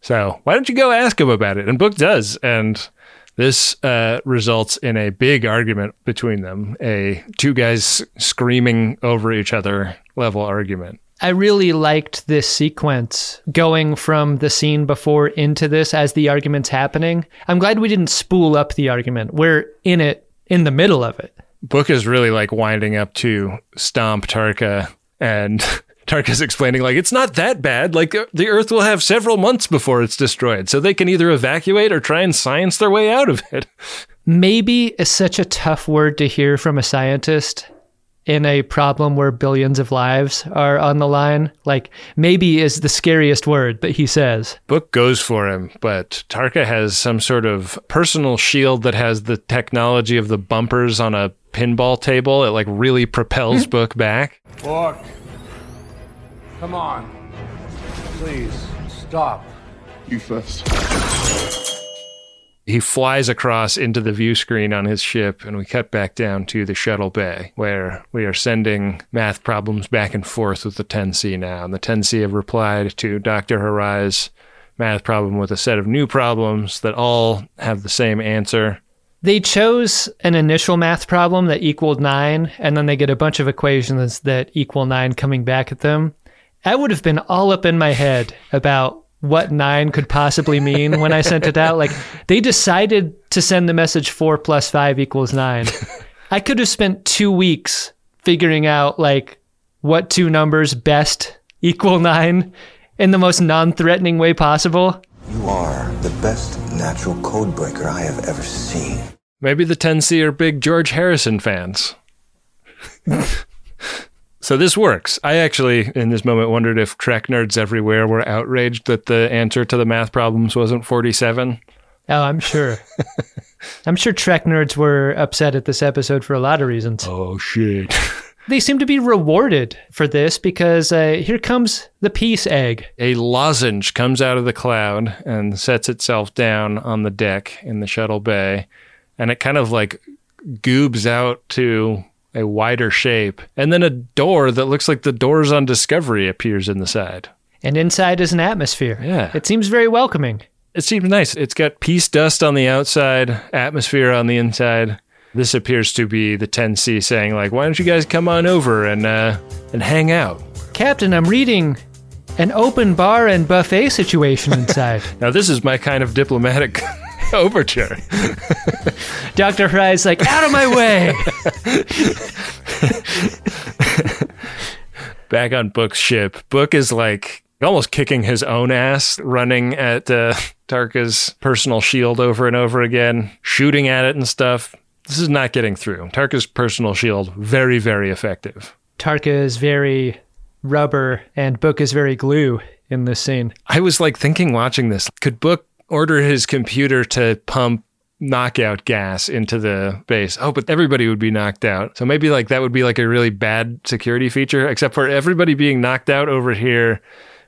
So why don't you go ask him about it? And Book does. And this uh, results in a big argument between them, a two guys screaming over each other level argument. I really liked this sequence going from the scene before into this as the argument's happening. I'm glad we didn't spool up the argument. We're in it in the middle of it. Book is really like winding up to stomp Tarka and Tarka's explaining, like, it's not that bad. Like, uh, the Earth will have several months before it's destroyed, so they can either evacuate or try and science their way out of it. Maybe is such a tough word to hear from a scientist in a problem where billions of lives are on the line. Like, maybe is the scariest word that he says. Book goes for him, but Tarka has some sort of personal shield that has the technology of the bumpers on a pinball table. It, like, really propels hmm. Book back. Book. Come on. Please, stop. You first. He flies across into the view screen on his ship, and we cut back down to the shuttle bay, where we are sending math problems back and forth with the 10C now. And the 10C have replied to Dr. Hirai's math problem with a set of new problems that all have the same answer. They chose an initial math problem that equaled nine, and then they get a bunch of equations that equal nine coming back at them. I would have been all up in my head about what nine could possibly mean when I sent it out. Like they decided to send the message four plus five equals nine. I could have spent two weeks figuring out like what two numbers best equal nine in the most non-threatening way possible. You are the best natural code breaker I have ever seen. Maybe the 10C are big George Harrison fans. So this works. I actually, in this moment, wondered if Trek nerds everywhere were outraged that the answer to the math problems wasn't 47. Oh, I'm sure. I'm sure Trek nerds were upset at this episode for a lot of reasons. Oh, shit. they seem to be rewarded for this because uh, here comes the peace egg. A lozenge comes out of the cloud and sets itself down on the deck in the shuttle bay. And it kind of like goobs out to a wider shape, and then a door that looks like the doors on Discovery appears in the side. And inside is an atmosphere. Yeah. It seems very welcoming. It seems nice. It's got peace dust on the outside, atmosphere on the inside. This appears to be the 10C saying, like, why don't you guys come on over and uh, and hang out? Captain, I'm reading an open bar and buffet situation inside. Now, this is my kind of diplomatic overture. Dr. Fry's like, out of my way. Back on Book's ship, Book is like almost kicking his own ass, running at uh, Tarka's personal shield over and over again, shooting at it and stuff. This is not getting through. Tarka's personal shield, very, very effective. Tarka is very rubber and Book is very glue in this scene. I was like thinking watching this, could Book order his computer to pump knockout gas into the base? Oh, but everybody would be knocked out. So maybe like that would be like a really bad security feature, except for everybody being knocked out over here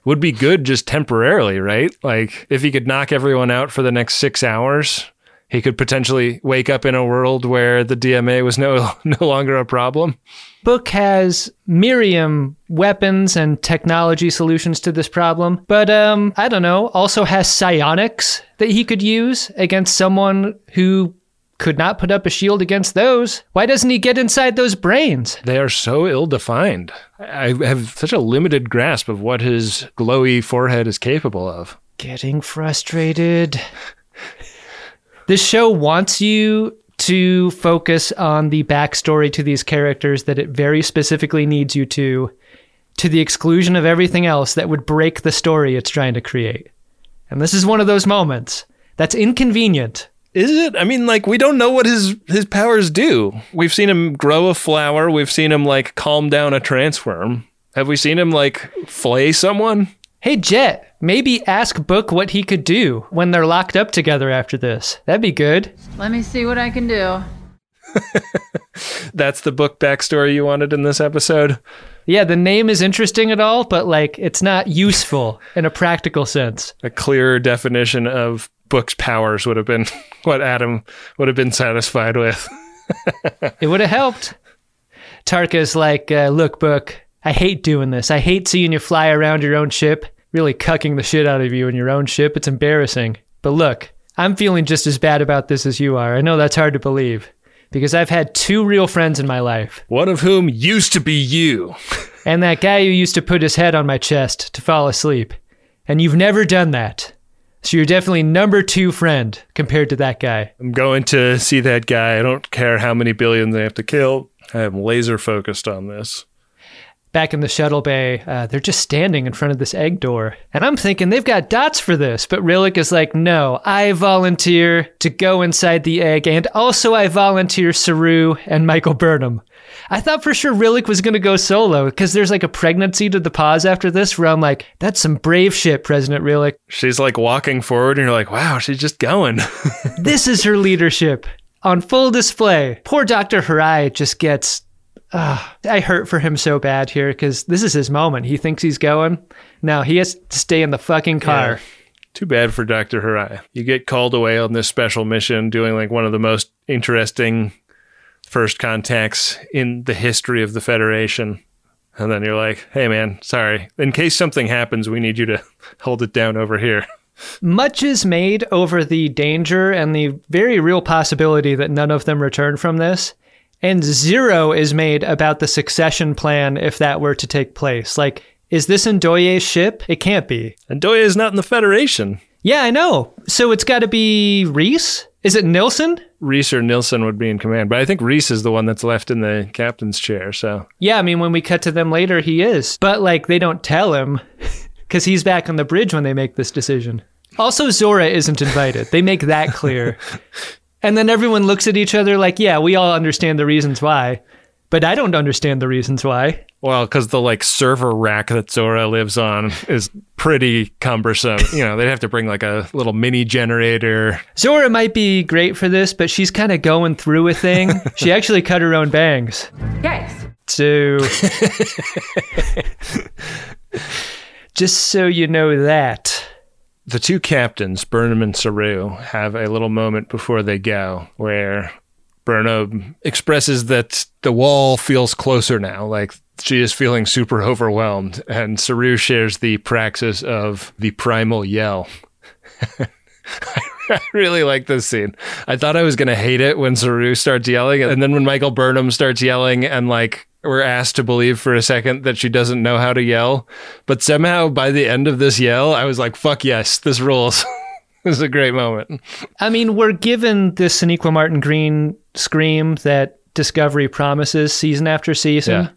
would be good just temporarily, right? Like if he could knock everyone out for the next six hours, he could potentially wake up in a world where the DMA was no no longer a problem. Book has Miriam weapons and technology solutions to this problem, but um, I don't know, also has psionics that he could use against someone who could not put up a shield against those. Why doesn't he get inside those brains? They are so ill defined. I have such a limited grasp of what his glowy forehead is capable of. Getting frustrated. This show wants you to focus on the backstory to these characters that it very specifically needs you to, to the exclusion of everything else that would break the story it's trying to create. And this is one of those moments that's inconvenient. Is it? I mean, like we don't know what his his powers do. We've seen him grow a flower. We've seen him like calm down a transform. Have we seen him like flay someone? Hey, Jet, maybe ask Book what he could do when they're locked up together after this. That'd be good. Let me see what I can do. That's the book backstory you wanted in this episode. Yeah, the name is interesting at all, but like it's not useful in a practical sense. A clearer definition of Book's powers would have been what Adam would have been satisfied with. it would have helped. Tarka's like, uh, look, Book, I hate doing this. I hate seeing you fly around your own ship, really cucking the shit out of you in your own ship. It's embarrassing. But look, I'm feeling just as bad about this as you are. I know that's hard to believe because I've had two real friends in my life. One of whom used to be you. and that guy who used to put his head on my chest to fall asleep. And you've never done that. So you're definitely number two friend compared to that guy. I'm going to see that guy. I don't care how many billions they have to kill. I am laser focused on this back in the shuttle bay, uh, they're just standing in front of this egg door. And I'm thinking they've got dots for this. But Rillak is like, no, I volunteer to go inside the egg. And also, I volunteer Saru and Michael Burnham. I thought for sure Rillak was going to go solo because there's like a pregnancy to the pause after this where I'm like, that's some brave shit, President Rillak. She's like walking forward and you're like, wow, she's just going. this is her leadership on full display. Poor Dr. Hirai just gets uh, I hurt for him so bad here because this is his moment. He thinks he's going. No, he has to stay in the fucking car. Yeah. Too bad for Dr. Hirai. You get called away on this special mission doing like one of the most interesting first contacts in the history of the Federation. And then you're like, hey man, sorry. In case something happens, we need you to hold it down over here. Much is made over the danger and the very real possibility that none of them return from this. And zero is made about the succession plan if that were to take place. Like, is this Ndoye's ship? It can't be. Ndoye is not in the Federation. Yeah, I know. So it's got to be Rhys? Is it Nilsson? Rhys or Nilsson would be in command, but I think Rhys is the one that's left in the captain's chair, so. Yeah, I mean, when we cut to them later, he is. But, like, they don't tell him because he's back on the bridge when they make this decision. Also, Zora isn't invited. They make that clear. And then everyone looks at each other like, yeah, we all understand the reasons why, but I don't understand the reasons why. Well, because the like server rack that Zora lives on is pretty cumbersome. You know, they'd have to bring like a little mini generator. Zora might be great for this, but she's kind of going through a thing. she actually cut her own bangs. Yes. So, just so you know that the two captains, Burnham and Saru, have a little moment before they go where Burnham expresses that the wall feels closer now, like she is feeling super overwhelmed. And Saru shares the praxis of the primal yell. I really like this scene. I thought I was going to hate it when Saru starts yelling. And then when Michael Burnham starts yelling and like we're asked to believe for a second that she doesn't know how to yell. But somehow by the end of this yell, I was like, fuck yes, this rules. this is a great moment. I mean, we're given this Sonequa Martin Green scream that Discovery promises season after season. Yeah.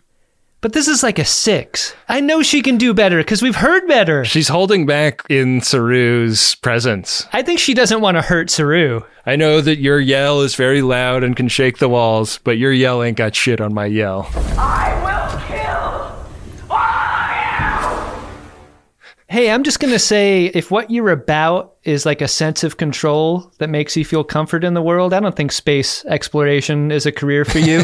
But this is like a six. I know she can do better because we've heard better. She's holding back in Saru's presence. I think she doesn't want to hurt Saru. I know that your yell is very loud and can shake the walls, but your yell ain't got shit on my yell. Hey, I'm just going to say if what you're about is like a sense of control that makes you feel comfort in the world, I don't think space exploration is a career for you.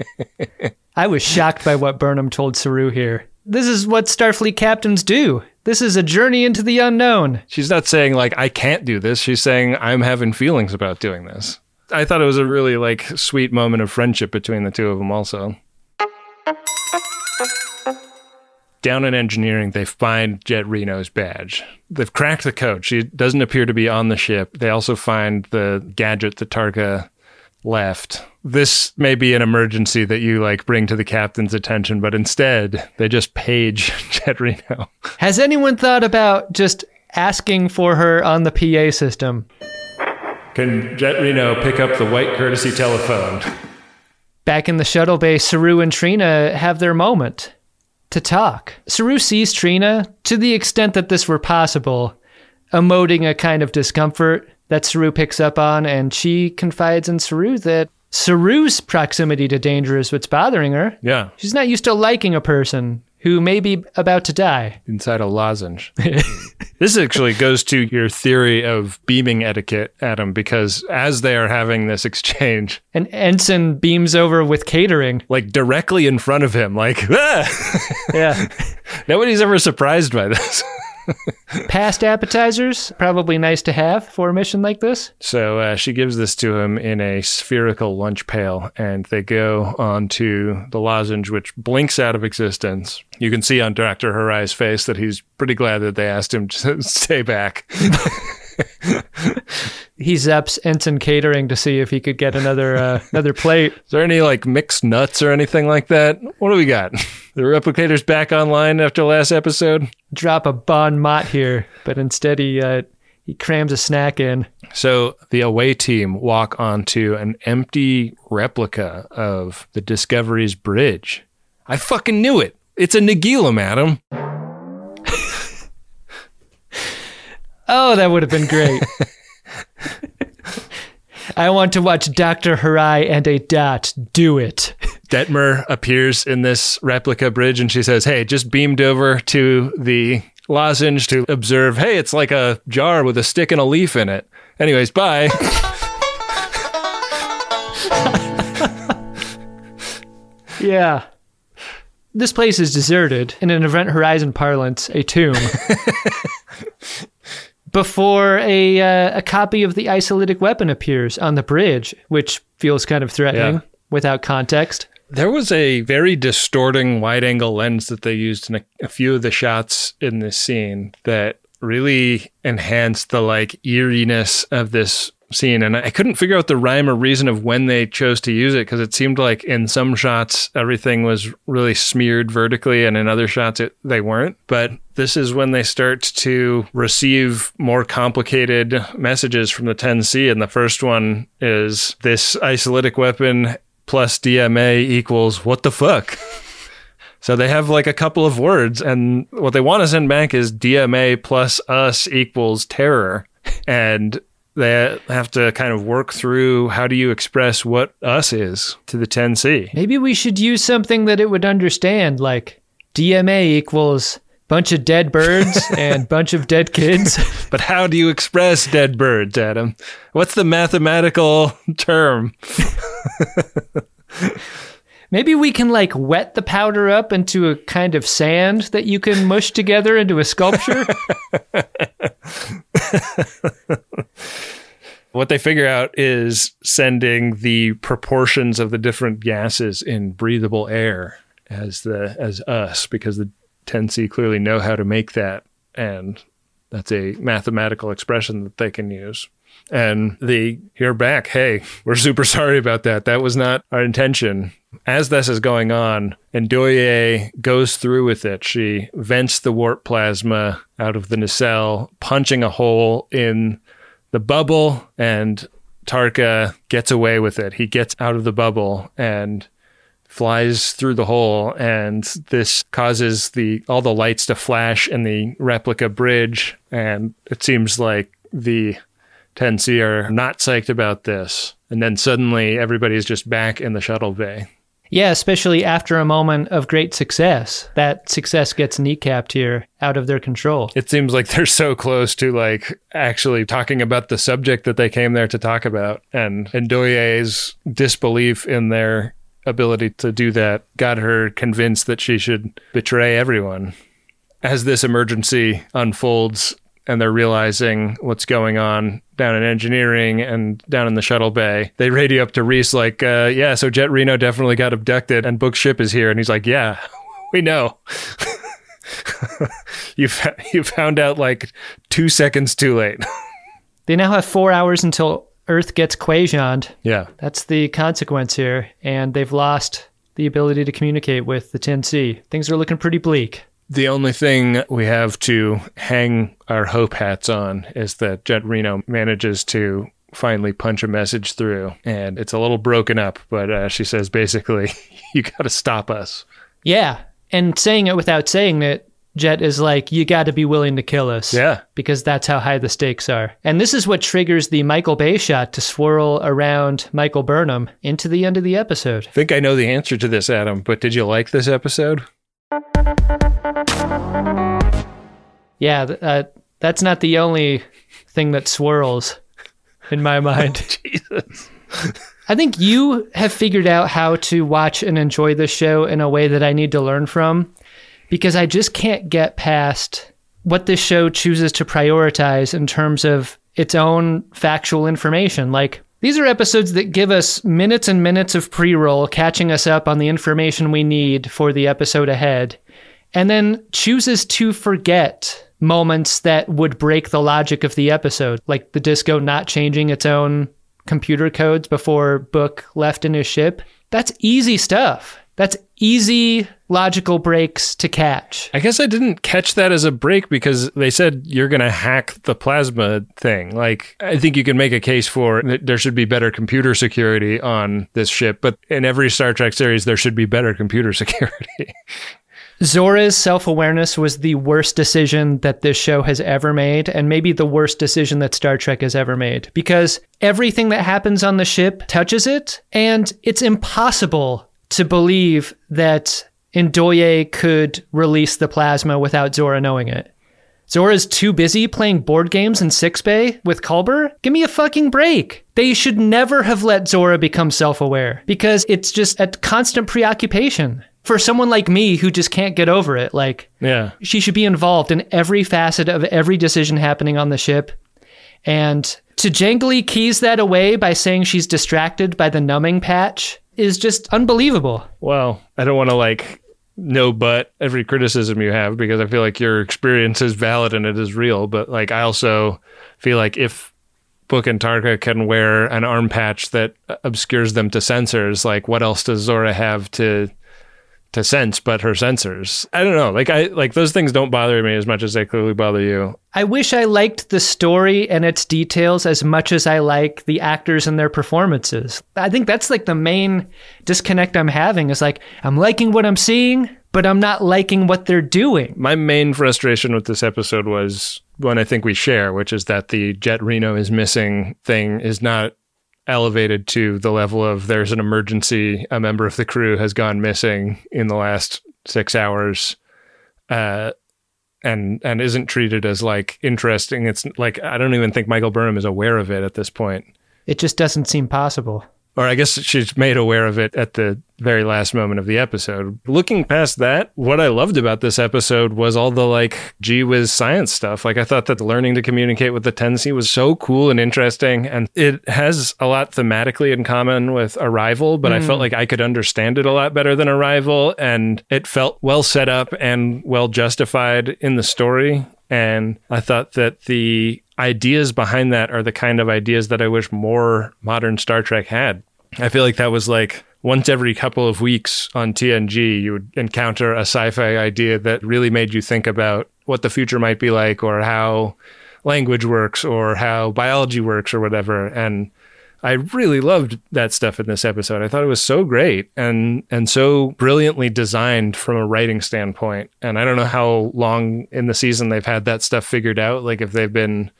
I was shocked by what Burnham told Saru here. This is what Starfleet captains do. This is a journey into the unknown. She's not saying like I can't do this. She's saying I'm having feelings about doing this. I thought it was a really like sweet moment of friendship between the two of them also. Down in engineering, they find Jet Reno's badge. They've cracked the code. She doesn't appear to be on the ship. They also find the gadget that Tarka left. This may be an emergency that you like bring to the captain's attention, but instead they just page Jet Reno. Has anyone thought about just asking for her on the PA system? Can Jet Reno pick up the white courtesy telephone? Back in the shuttle bay, Saru and Trina have their moment to talk. Saru sees Trina, to the extent that this were possible, emoting a kind of discomfort that Saru picks up on, and she confides in Saru that Saru's proximity to danger is what's bothering her. Yeah. She's not used to liking a person who may be about to die. Inside a lozenge. this actually goes to your theory of beaming etiquette, Adam, because as they are having this exchange, An ensign beams over with catering. like directly in front of him, like, ah! Yeah. nobody's ever surprised by this. Past appetizers, probably nice to have for a mission like this. So uh, she gives this to him in a spherical lunch pail, and they go on to the lozenge, which blinks out of existence. You can see on Dr. Hirai's face that he's pretty glad that they asked him to stay back. He zaps Ensign catering to see if he could get another uh, another plate. Is there any like mixed nuts or anything like that? What do we got? The replicator's back online after last episode. Drop a bon mot here, but instead he uh, he crams a snack in. So the away team walk onto an empty replica of the Discovery's bridge. I fucking knew it. It's a Nagila, madam. Oh, that would have been great. I want to watch Dr. Hirai and a dot do it. Detmer appears in this replica bridge and she says, Hey, just beamed over to the lozenge to observe. Hey, it's like a jar with a stick and a leaf in it. Anyways, bye. Yeah. This place is deserted, in an Event Horizon parlance, a tomb. Before a uh, a copy of the isolytic weapon appears on the bridge, which feels kind of threatening Yeah. without context. There was a very distorting wide angle lens that they used in a, a few of the shots in this scene that really enhanced the like eeriness of this scene. And I couldn't figure out the rhyme or reason of when they chose to use it because it seemed like in some shots everything was really smeared vertically and in other shots it, they weren't. But this is when they start to receive more complicated messages from the 10C. And the first one is this isolytic weapon plus DMA equals what the fuck? So they have like a couple of words, and what they want to send back is DMA plus us equals terror. And they have to kind of work through how do you express what us is to the 10C. Maybe we should use something that it would understand, like DMA equals bunch of dead birds and bunch of dead kids. But how do you express dead birds, Adam? What's the mathematical term? Maybe we can like wet the powder up into a kind of sand that you can mush together into a sculpture. What they figure out is sending the proportions of the different gases in breathable air as the as us because the 10C clearly know how to make that and That's a mathematical expression that they can use. And they hear back, hey, we're super sorry about that. That was not our intention. As this is going on, Ndoye goes through with it, she vents the warp plasma out of the nacelle, punching a hole in the bubble, and Tarka gets away with it. He gets out of the bubble and flies through the hole and this causes the all the lights to flash in the replica bridge and it seems like the 10C are not psyched about this. And then suddenly everybody's just back in the shuttle bay. Yeah, especially after a moment of great success. That success gets kneecapped here out of their control. It seems like they're so close to like actually talking about the subject that they came there to talk about. And Ndoye's disbelief in their ability to do that got her convinced that she should betray everyone. As this emergency unfolds and they're realizing what's going on down in engineering and down in the shuttle bay, they radio up to Rhys like, uh, "Yeah, so Jet Reno definitely got abducted, and Book Ship is here." And he's like, "Yeah, we know." you fa- you found out like two seconds too late. They now have four hours until Earth gets quasioned. Yeah. That's the consequence here. And they've lost the ability to communicate with the 10C. Things are looking pretty bleak. The only thing we have to hang our hope hats on is that Jet Reno manages to finally punch a message through. And it's a little broken up, but uh, she says basically, you got to stop us. Yeah. And saying it without saying it, Jet is like, you got to be willing to kill us. Yeah. Because that's how high the stakes are. And this is what triggers the Michael Bay shot to swirl around Michael Burnham into the end of the episode. I think I know the answer to this, Adam, but did you like this episode? Yeah, uh, that's not the only thing that swirls in my mind. Jesus. I think you have figured out how to watch and enjoy this show in a way that I need to learn from because I just can't get past what this show chooses to prioritize in terms of its own factual information. Like, these are episodes that give us minutes and minutes of pre roll, catching us up on the information we need for the episode ahead, and then chooses to forget moments that would break the logic of the episode, like the disco not changing its own computer codes before Book left in his ship. That's easy stuff. That's easy logical breaks to catch. I guess I didn't catch that as a break because they said you're going to hack the plasma thing. Like, I think you can make a case for that there should be better computer security on this ship, but in every Star Trek series, there should be better computer security. Zora's self awareness was the worst decision that this show has ever made, and maybe the worst decision that Star Trek has ever made, because everything that happens on the ship touches it, and it's impossible to believe that Ndoye could release the plasma without Zora knowing it. Zora's too busy playing board games in Sickbay with Culber? Give me a fucking break. They should never have let Zora become self aware because it's just a constant preoccupation. For someone like me who just can't get over it, like, yeah. she should be involved in every facet of every decision happening on the ship. And to jangly keys that away by saying she's distracted by the numbing patch is just unbelievable. Well, I don't want to like no but every criticism you have because I feel like your experience is valid and it is real. But like I also feel like if Book and Tarka can wear an arm patch that obscures them to sensors, like what else does Zora have to to sense but her sensors? I don't know. Like I like those things don't bother me as much as they clearly bother you. I wish I liked the story and its details as much as I like the actors and their performances. I think that's like the main disconnect I'm having is like I'm liking what I'm seeing, but I'm not liking what they're doing. My main frustration with this episode was one I think we share, which is that the Jet Reno is missing thing is not elevated to the level of there's an emergency, a member of the crew has gone missing in the last six hours. Uh, and and isn't treated as like interesting. It's like I don't even think Michael Burnham is aware of it at this point. It just doesn't seem possible. Or I guess she's made aware of it at the very last moment of the episode. Looking past that, what I loved about this episode was all the like gee whiz science stuff. Like I thought that learning to communicate with the 10C was so cool and interesting, and it has a lot thematically in common with Arrival. But mm. I felt like I could understand it a lot better than Arrival, and it felt well set up and well justified in the story And I thought that the ideas behind that are the kind of ideas that I wish more modern Star Trek had. I feel like that was like once every couple of weeks on TNG, you would encounter a sci fi idea that really made you think about what the future might be like or how language works or how biology works or whatever. And I really loved that stuff in this episode. I thought it was so great and and so brilliantly designed from a writing standpoint. And I don't know how long in the season they've had that stuff figured out, like if they've been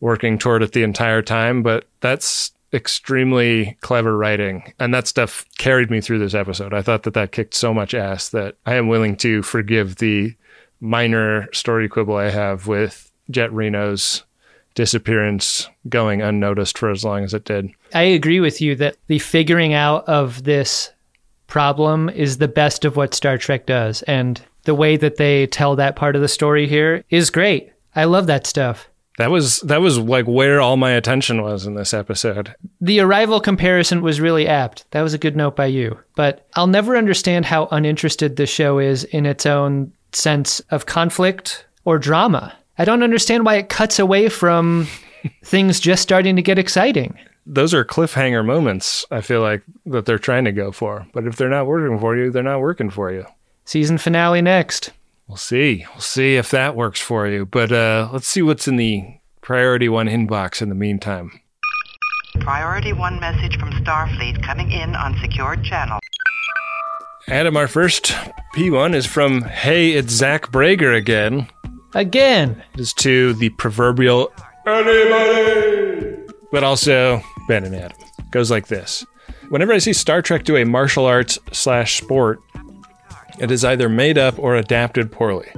working toward it the entire time, but that's extremely clever writing and that stuff carried me through this episode. I thought that that kicked so much ass that I am willing to forgive the minor story quibble I have with Jet Reno's disappearance going unnoticed for as long as it did. I agree with you that the figuring out of this problem is the best of what Star Trek does. And the way that they tell that part of the story here is great. I love that stuff. That was that was like where all my attention was in this episode. The arrival comparison was really apt. That was a good note by you. But I'll never understand how uninterested the show is in its own sense of conflict or drama. I don't understand why it cuts away from things just starting to get exciting. Those are cliffhanger moments, I feel like, that they're trying to go for. But if they're not working for you, they're not working for you. Season finale next. We'll see. We'll see if that works for you. But uh, let's see what's in the priority one inbox in the meantime. Priority one message from Starfleet coming in on secured channel. Adam, our first P1 is from Hey, it's Zach Brager again. Again. It is to the proverbial anybody, but also Ben and Adam. Goes like this. Whenever I see Star Trek do a martial arts slash sport, it is either made up or adapted poorly.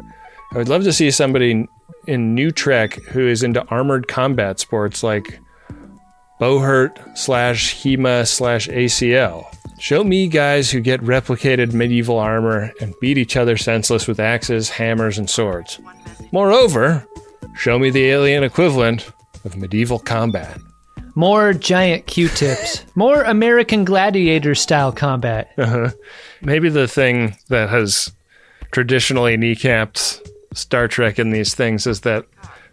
I would love to see somebody in New Trek who is into armored combat sports like Buhurt slash HEMA slash ACL. Show me guys who get replicated medieval armor and beat each other senseless with axes, hammers, and swords. Moreover, show me the alien equivalent of medieval combat. More giant Q-tips. More American Gladiator style combat. Uh-huh. Maybe the thing that has traditionally kneecapped Star Trek in these things is that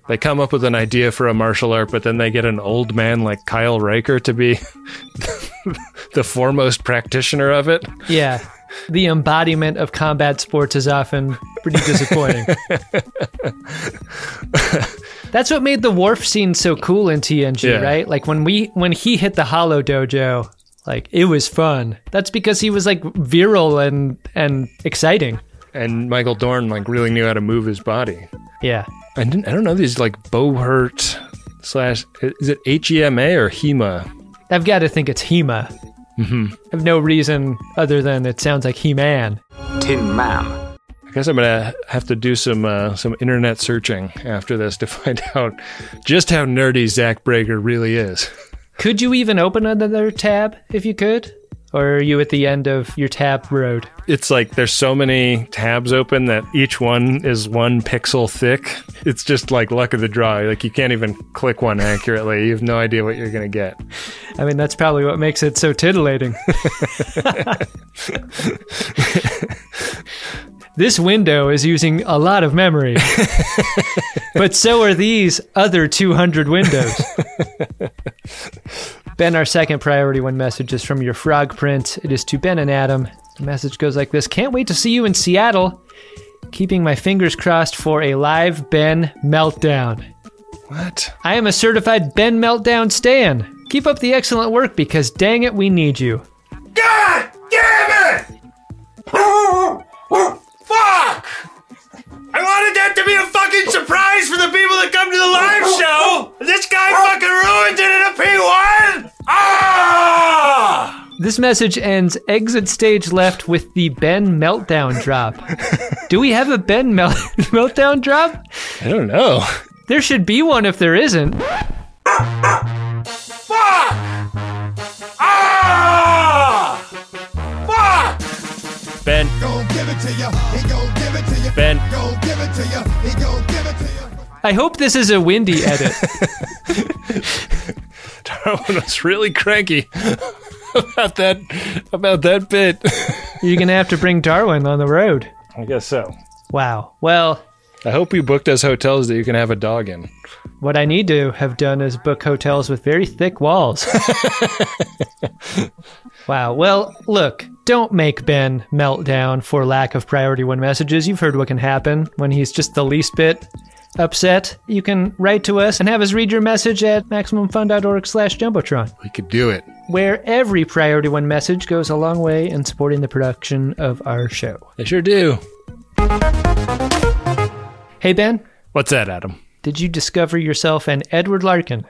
they come up with an idea for a martial art, but then they get an old man like Kyle Riker to be the foremost practitioner of it. Yeah. The embodiment of combat sports is often pretty disappointing. That's what made the Worf scene so cool in TNG, Yeah. right? Like when we when he hit the Hollow Dojo, like it was fun. That's because he was like virile and and exciting. And Michael Dorn like really knew how to move his body. Yeah. I didn't. I don't know these like Buhurt slash. Is it H E M A or HEMA? I've got to think it's Hema. Mm-hmm. I have no reason other than it sounds like He Man. Tin Man. I guess I'm gonna have to do some uh, some internet searching after this to find out just how nerdy Zach Brager really is. Could you even open another tab if you could? Or are you at the end of your tab road? It's like there's so many tabs open that each one is one pixel thick. It's just like luck of the draw. Like you can't even click one accurately. You have no idea what you're gonna get. I mean, that's probably what makes it so titillating. this window is using a lot of memory, but so are these other 200 windows. Ben, our second priority one message is from your frog print. It is to Ben and Adam. The message goes like this Can't wait to see you in Seattle. Keeping my fingers crossed for a live Ben meltdown. What? I am a certified Ben meltdown stan. Keep up the excellent work because dang it, we need you. God damn it! This message ends exit stage left with the Ben meltdown drop. Do we have a Ben mel- meltdown drop? I don't know. There should be one if there isn't. Fuck! Ah! Fuck! Ben. Go give it to you. He go give it to you. Ben. Go give it to you. He go give it to you. I hope this is a Wendy edit. Darwin was really cranky about that about that bit. You're gonna have to bring Darwin on the road. I guess so. Wow. Well, I hope you booked us hotels that you can have a dog in. What I need to have done is book hotels with very thick walls. wow. Well, look, don't make Ben melt down for lack of priority one messages. You've heard what can happen when he's just the least bit upset. You can write to us and have us read your message at maximumfun.org slash jumbotron. We could do it. Where every priority one message goes a long way in supporting the production of our show. They sure do. Hey, Ben. What's that, Adam? Did you discover yourself an Edward Larkin?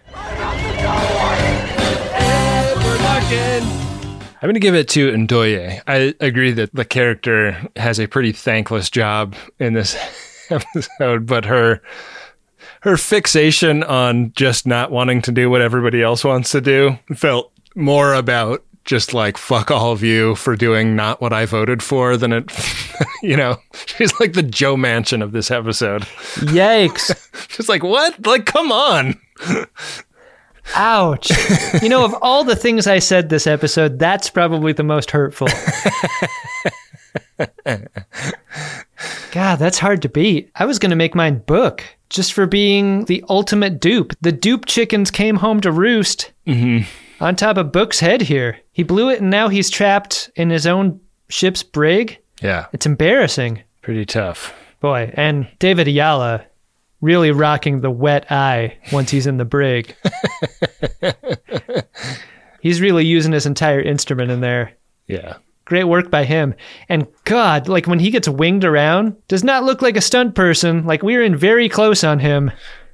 I'm going to give it to Ndoye. I agree that the character has a pretty thankless job in this episode, but her her fixation on just not wanting to do what everybody else wants to do felt more about just like fuck all of you for doing not what I voted for than it you know she's like the Joe Manchin of this episode. Yikes. She's like what? Like come on. Ouch. you know, of all the things I said this episode, that's probably the most hurtful. God, that's hard to beat. I was going to make mine book just for being the ultimate dupe. The dupe chickens came home to roost mm-hmm. On top of Book's head here. He blew it and now he's trapped in his own ship's brig. Yeah. It's embarrassing. Pretty tough. Boy, and David Ajala really rocking the wet eye once he's in the brig. he's really using his entire instrument in there. Yeah. Great work by him. And God, like when he gets winged around, does not look like a stunt person. Like we were in very close on him.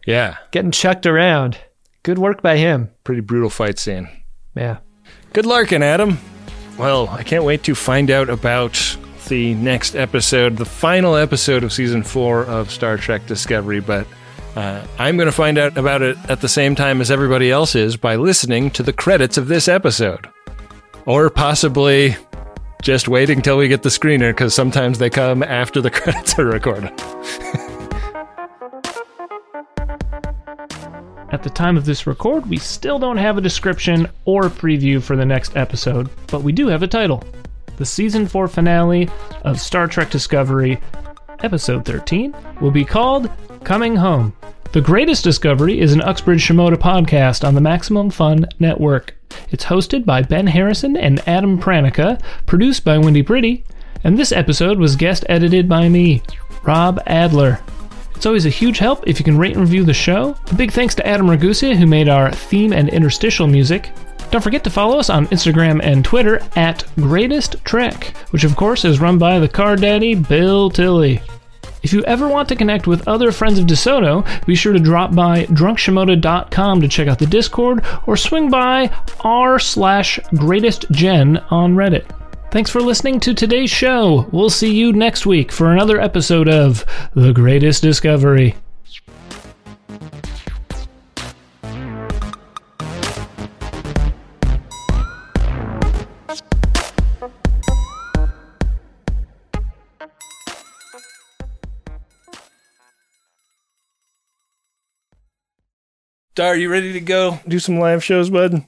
Yeah. Getting chucked around. Good work by him. Pretty brutal fight scene. Yeah. Good Larkin, Adam. Well, I can't wait to find out about the next episode, the final episode of season four of Star Trek Discovery, but uh, I'm going to find out about it at the same time as everybody else is by listening to the credits of this episode. Or possibly just waiting till we get the screener, because sometimes they come after the credits are recorded. At the time of this record, we still don't have a description or preview for the next episode, but we do have a title the season 4 finale of Star Trek Discovery, episode 13, will be called Coming Home. The Greatest Discovery is an Uxbridge Shimoda podcast on the Maximum Fun Network. It's hosted by Ben Harrison and Adam Pranica, produced by Wendy Pretty, and this episode was guest edited by me, Rob Adler. It's always a huge help if you can rate and review the show. A big thanks to Adam Ragusea, who made our theme and interstitial music. Don't forget to follow us on Instagram and Twitter at Greatest Trek, which of course is run by the car daddy Bill Tilley. If you ever want to connect with other friends of DeSoto, be sure to drop by drunkshimoda.com to check out the Discord or swing by r slash greatestgen on Reddit. Thanks for listening to today's show. We'll see you next week for another episode of The Greatest Discovery. Dar, you ready to go do some live shows, bud?